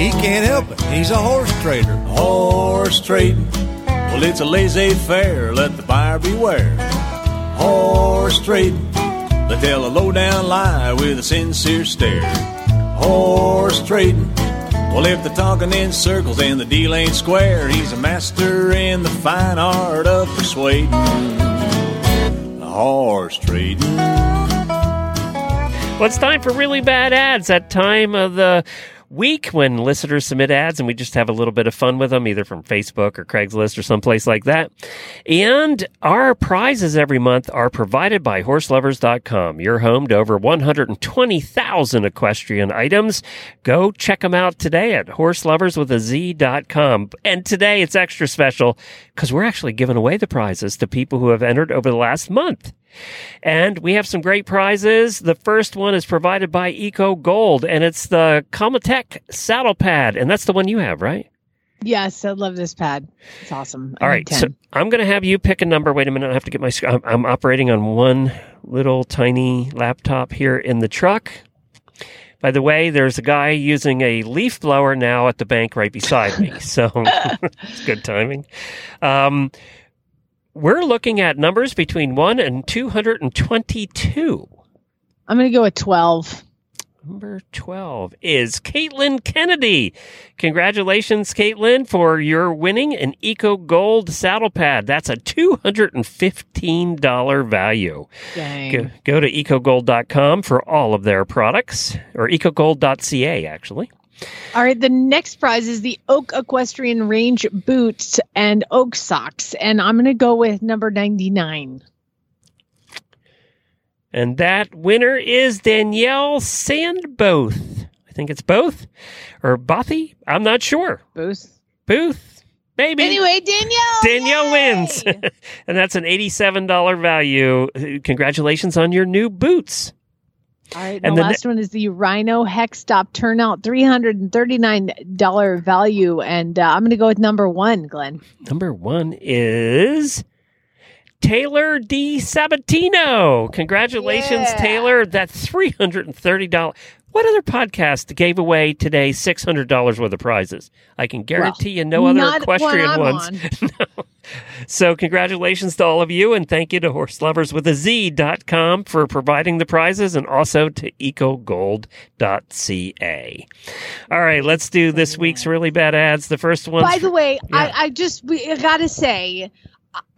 he can't help it. He's a horse trader. Horse trading. Well, it's a laissez faire. Let the buyer beware. Horse trading. They tell a low down lie with a sincere stare. Horse trading. Well, if they're talking in circles and the deal ain't square, he's a master in the fine art of persuading. Horse trading. Well, it's time for really bad ads. That time of the week when listeners submit ads and we just have a little bit of fun with them, either from Facebook or Craigslist or someplace like that. And our prizes every month are provided by horselovers.com, your home to over 120,000 equestrian items. Go check them out today at horseloverswithaz.com. And today it's extra special because we're actually giving away the prizes to people who have entered over the last month. And we have some great prizes. The first one is provided by Eco Gold, and it's the Comatech saddle pad, and that's the one you have, right? Yes, I love this pad. It's awesome. I All right, so I'm going to have you pick a number. Wait a minute, I have to get my. I'm, I'm operating on one little tiny laptop here in the truck. By the way, there's a guy using a leaf blower now at the bank right beside me, so it's good timing. Um, we're looking at numbers between one and two hundred and twenty-two. I'm going to go with 12. Number 12 is Caitlin Kennedy. Congratulations, Caitlin, for your winning an Eco Gold saddle pad. That's a $215 value. Dang. Go, go to ecogold.com for all of their products, or ecogold.ca, actually. All right, the next prize is the Oak Equestrian Range boots and oak socks. And I'm going to go with number 99. And that winner is Danielle Sandboth. I think it's both or Bothy. I'm not sure. Booth. Booth, maybe. Anyway, Danielle. Danielle yay! wins. and that's an $87 value. Congratulations on your new boots. All right, And the the ne- last one is the Rhino Hex Stop Turnout, $339 value. And uh, I'm going to go with number one, Glenn. Number one is Taylor D. Sabatino. Congratulations, Yeah. Taylor. That's $330. What other podcast gave away today $600 worth of prizes? I can guarantee you no other equestrian I'm ones. No. So, congratulations to all of you, and thank you to Horse Lovers with a Z.com for providing the prizes and also to ecogold.ca. All right, let's do this week's really bad ads. The first one. By the way, Yeah. I, I just we I gotta say,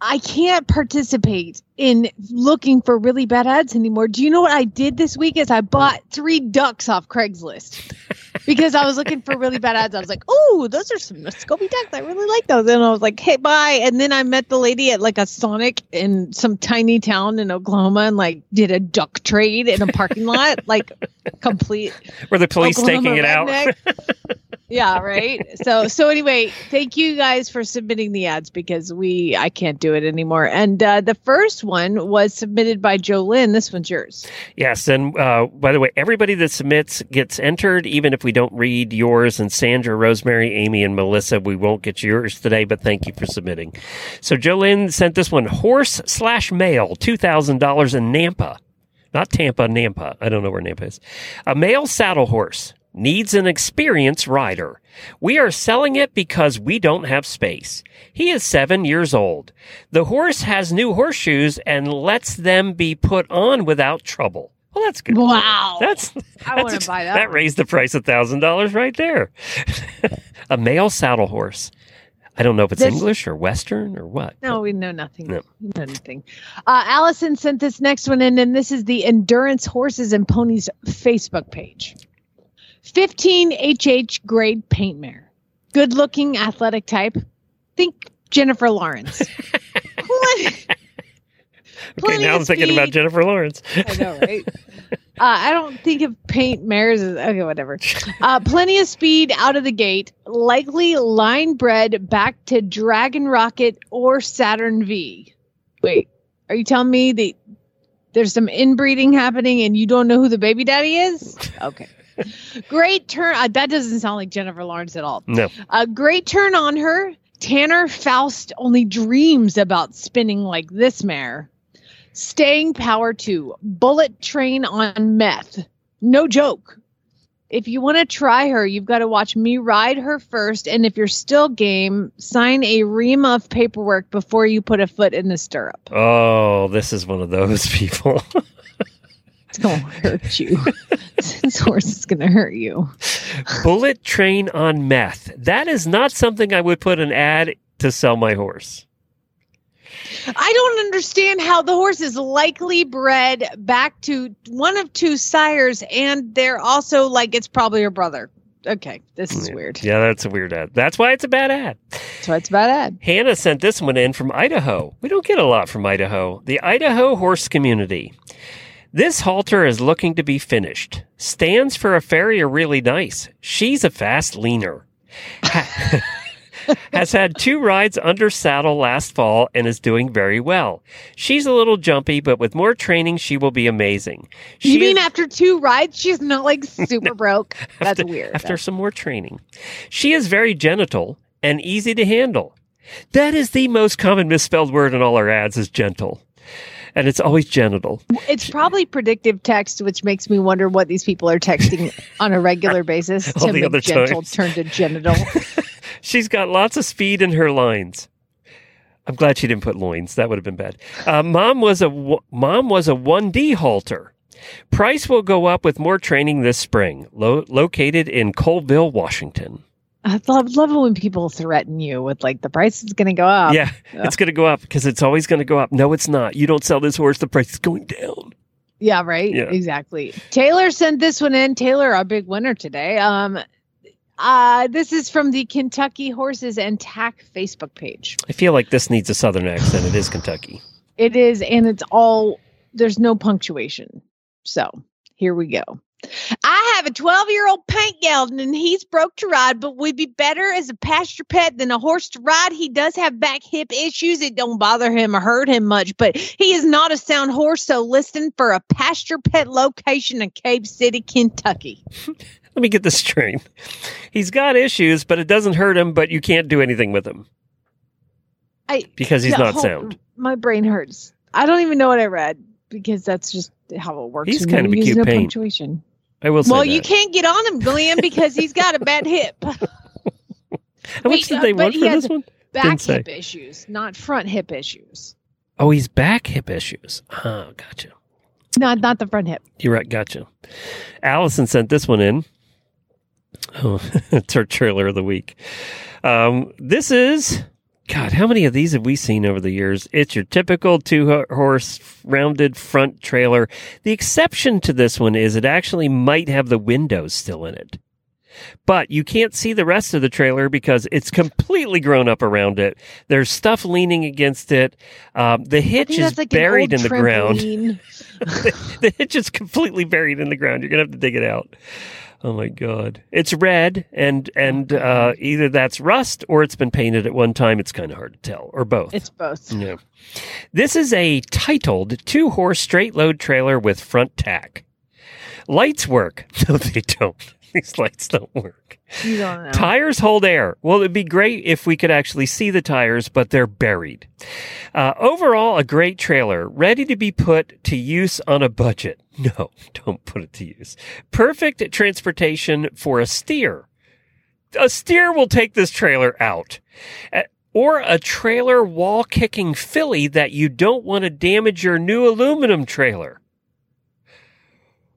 I- can't participate in looking for really bad ads anymore. Do you know what I did this week? Is I bought three ducks off Craigslist because I was looking for really bad ads. I was like, "Oh, those are some Scobie ducks. I really like those." And I was like, "Hey, bye." And then I met the lady at like a Sonic in some tiny town in Oklahoma and like did a duck trade in a parking lot, like complete Were the police Oklahoma taking it out? yeah, right. So so anyway, thank you guys for submitting the ads because we I can't do it anymore. And uh, the first one was submitted by Jolynn. This one's yours. Yes, and uh, by the way, everybody that submits gets entered, even if we don't read yours. And Sandra, Rosemary, Amy, and Melissa, we won't get yours today, but thank you for submitting. So Jolynn sent this one: horse slash male, two thousand dollars in Nampa, not Tampa, Nampa. I don't know where Nampa is. A male saddle horse needs an experienced rider. We are selling it because we don't have space. He is seven years old. The horse has new horseshoes and lets them be put on without trouble. Well, that's good. Wow. That's I that's buy that That raised the price a thousand dollars right there. a male saddle horse. I don't know if it's This- English or Western or what. No, we know nothing. No. We know nothing. Uh, Allison sent this next one in, and this is the Endurance Horses and Ponies Facebook page. 15 HH grade paint mare. Good looking athletic type. Think Jennifer Lawrence. Okay, now I'm thinking about. Jennifer Lawrence. I know, right? uh, I don't think of paint mares as okay, whatever. Uh, plenty of speed out of the gate, likely line bred back to Dragon Rocket or Saturn V. Wait, are you telling me that there's some inbreeding happening and you don't know who the baby daddy is? Okay. Great turn. Uh, that doesn't sound like Jennifer Lawrence at all. No. A great turn on her. Tanner Faust only dreams about spinning like this mare. Staying power two. Bullet train on meth. No joke. If you want to try her, you've got to watch me ride her first. And if you're still game, sign a ream of paperwork before you put a foot in the stirrup. Oh, this is one of those people. It's going to hurt you. this horse is going to hurt you. Bullet train on meth. That is not something I would put an ad to sell my horse. I don't understand how the horse is likely bred back to one of two sires, and they're also like it's probably her brother. Okay, this is weird. Yeah, that's a weird ad. That's why it's a bad ad. That's why it's a bad ad. Hannah sent this one in from Idaho. We don't get a lot from Idaho. The Idaho horse community. This halter is looking to be finished. Stands for a fairy are really nice. She's a fast leaner. Has had two rides under saddle last fall and is doing very well. She's a little jumpy, but with more training, she will be amazing. She you mean is- after two rides, she's not like super broke? That's after, weird. After some more training. She is very genital and easy to handle. That is the most common misspelled word in all our ads is gentle. And it's always genital. It's probably predictive text, which makes me wonder what these people are texting on a regular basis to the make other gentle times. turn to genital. She's got lots of speed in her lines. I'm glad she didn't put loins. That would have been bad. Uh, mom was a w- mom was a 1D halter. Price will go up with more training this spring. Lo- located in Colville, Washington. I love, love it when people threaten you with like the price is going to go up. yeah, it's going to go up because it's always going to go up. No, it's not. You don't sell this horse. The price is going down. Yeah, right. Yeah. Exactly. Taylor sent this one in. Taylor, our big winner today. Um, uh, this is from the Kentucky Horses and Tack Facebook page. I feel like this needs a southern accent. It is Kentucky. It is, and it's all there's no punctuation. So here we go. I have a 12 year old paint gelding and he's broke to ride, but would be better as a pasture pet than a horse to ride. He does have back hip issues. It don't bother him or hurt him much, but he is not a sound horse. So listen for a pasture pet location in Cave City, Kentucky. Let me get this straight. He's got issues, but it doesn't hurt him, but you can't do anything with him I because he's not hold- sound. My brain hurts. I don't even know what I read because that's just how it works. He's kind of a cute no paint. punctuation. I will Well, you can't get on him, Glenn, because he's got a bad hip. How much did uh, they but want for this one? Back hip issues, not front hip issues. Oh, he's back hip issues. Oh, gotcha. Not not the front hip. You're right. Gotcha. Allison sent this one in. Oh, it's her trailer of the week. Um, this is, God, how many of these have we seen over the years? It's your typical two horse rounded front trailer. The exception to this one is it actually might have the windows still in it. But you can't see the rest of the trailer because it's completely grown up around it. There's stuff leaning against it. Um, the hitch is like buried in the ground. trampoline. the hitch is completely buried in the ground. You're gonna have to dig it out. Oh my god! It's red, and and uh, either that's rust or it's been painted at one time. It's kind of hard to tell, or both. It's both. yeah. This is a titled two horse straight load trailer with front tack. Lights work. No, they don't. These lights don't work. You don't know. Tires hold air. Well, it'd be great if we could actually see the tires, but they're buried. Uh, overall, a great trailer, ready to be put to use on a budget. No, don't put it to use. Perfect transportation for a steer. A steer will take this trailer out. Uh, or a trailer wall kicking filly that you don't want to damage your new aluminum trailer.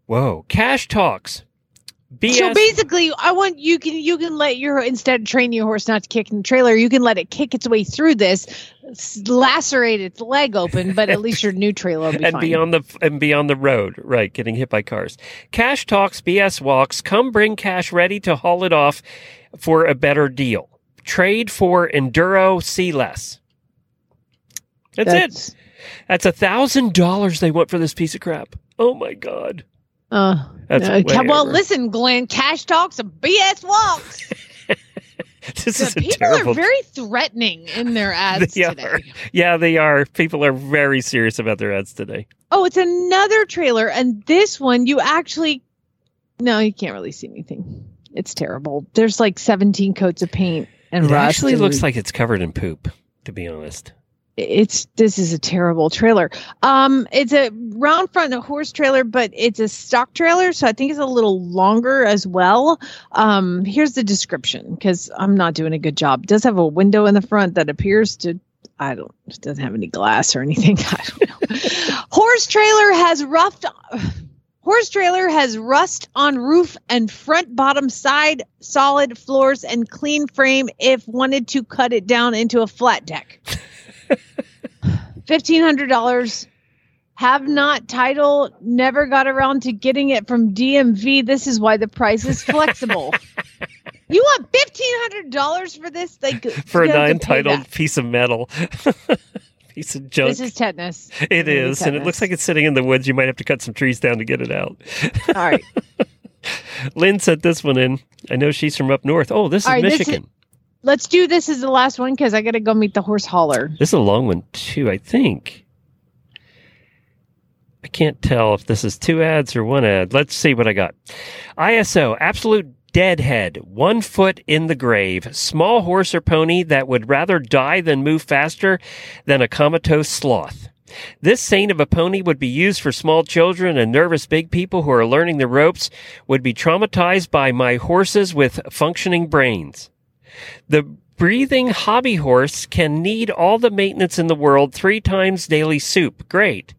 Whoa. Cash talks. BS. So basically, I want you can you can let your instead of training your horse not to kick in the trailer, you can let it kick its way through this, lacerate its leg open, but at least your new trailer will be and fine. be on the and be on the road, right? Getting hit by cars. Cash talks, BS walks. Come bring cash ready to haul it off for a better deal. Trade for enduro, see less. That's, it. That's- That's a thousand dollars they want for this piece of crap. Oh my god. Uh, uh, well, listen, Glenn. Cash talks and BS walks. This is people terrible. are very threatening in their ads They today. are. Yeah, they are. People are very serious about their ads today. Oh, it's another trailer, and this one you actually no, you can't really see anything. It's terrible. There's like 17 coats of paint and It rust. actually and looks like it's covered in poop. To be honest. It's this is a terrible trailer. Um, it's a round front horse trailer, but it's a stock trailer, so I think it's a little longer as well. Um, here's the description because I'm not doing a good job. It does have a window in the front that appears to. I don't. It doesn't have any glass or anything. I don't know. horse trailer has roughed. Horse trailer has rust on roof and front, bottom, side, solid floors, and clean frame. If wanted to cut it down into a flat deck. fifteen hundred dollars. Have not title. Never got around to getting it from DMV. This is why the price is flexible. you want fifteen hundred dollars for this? Like For a you have to pay non-titled piece of metal. piece of junk. This is tetanus. It This is, and it looks like it's sitting in the woods. You might have to cut some trees down to get it out. All right. Lynn sent this one in. I know she's from up north. Oh, this is right, this is- Michigan. Let's do this as the last one because I got to go meet the horse hauler. This is a long one too, I think. I can't tell if this is two ads or one ad. Let's see what I got. ISO, absolute deadhead, one foot in the grave, small horse or pony that would rather die than move faster than a comatose sloth. This saint of a pony would be used for small children and nervous big people who are learning the ropes would be traumatized by my horses with functioning brains. The breathing hobby horse can need all the maintenance in the world three times daily soup. Great.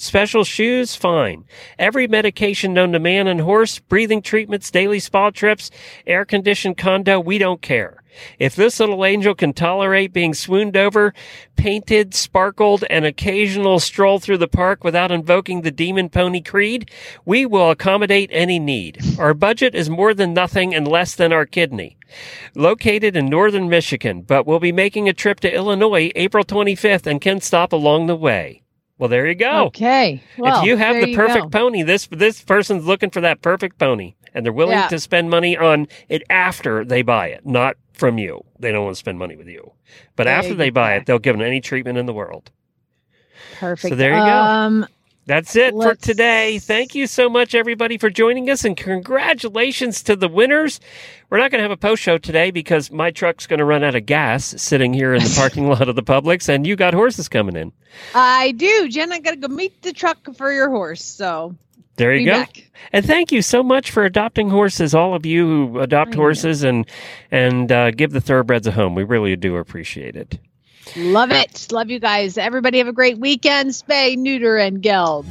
Special shoes? Fine. Every medication known to man and horse, breathing treatments, daily spa trips, air conditioned condo, we don't care. If this little angel can tolerate being swooned over, painted, sparkled, and occasional stroll through the park without invoking the demon pony creed, we will accommodate any need. Our budget is more than nothing and less than our kidney. Located in northern Michigan, but we'll be making a trip to Illinois April 25th and can stop along the way. Well, there you go. Okay. Well, if you have the perfect pony, this this person's looking for that perfect pony, and they're willing Yeah. to spend money on it after they buy it, not from you. They don't want to spend money with you, but There after they buy it, they'll give them any treatment in the world. Perfect. So there you go. Um, That's it for Let's- today. Thank you so much, everybody, for joining us, and congratulations to the winners. We're not going to have a post show today because my truck's going to run out of gas sitting here in the parking lot of the Publix, and you got horses coming in. I do, Jen. I got to go meet the truck for your horse. So There you be go. back. And thank you so much for adopting horses, all of you who adopt horses and and uh, give the thoroughbreds a home. We really do appreciate it. Love it. Love you guys. Everybody have a great weekend. Spay, neuter, and geld.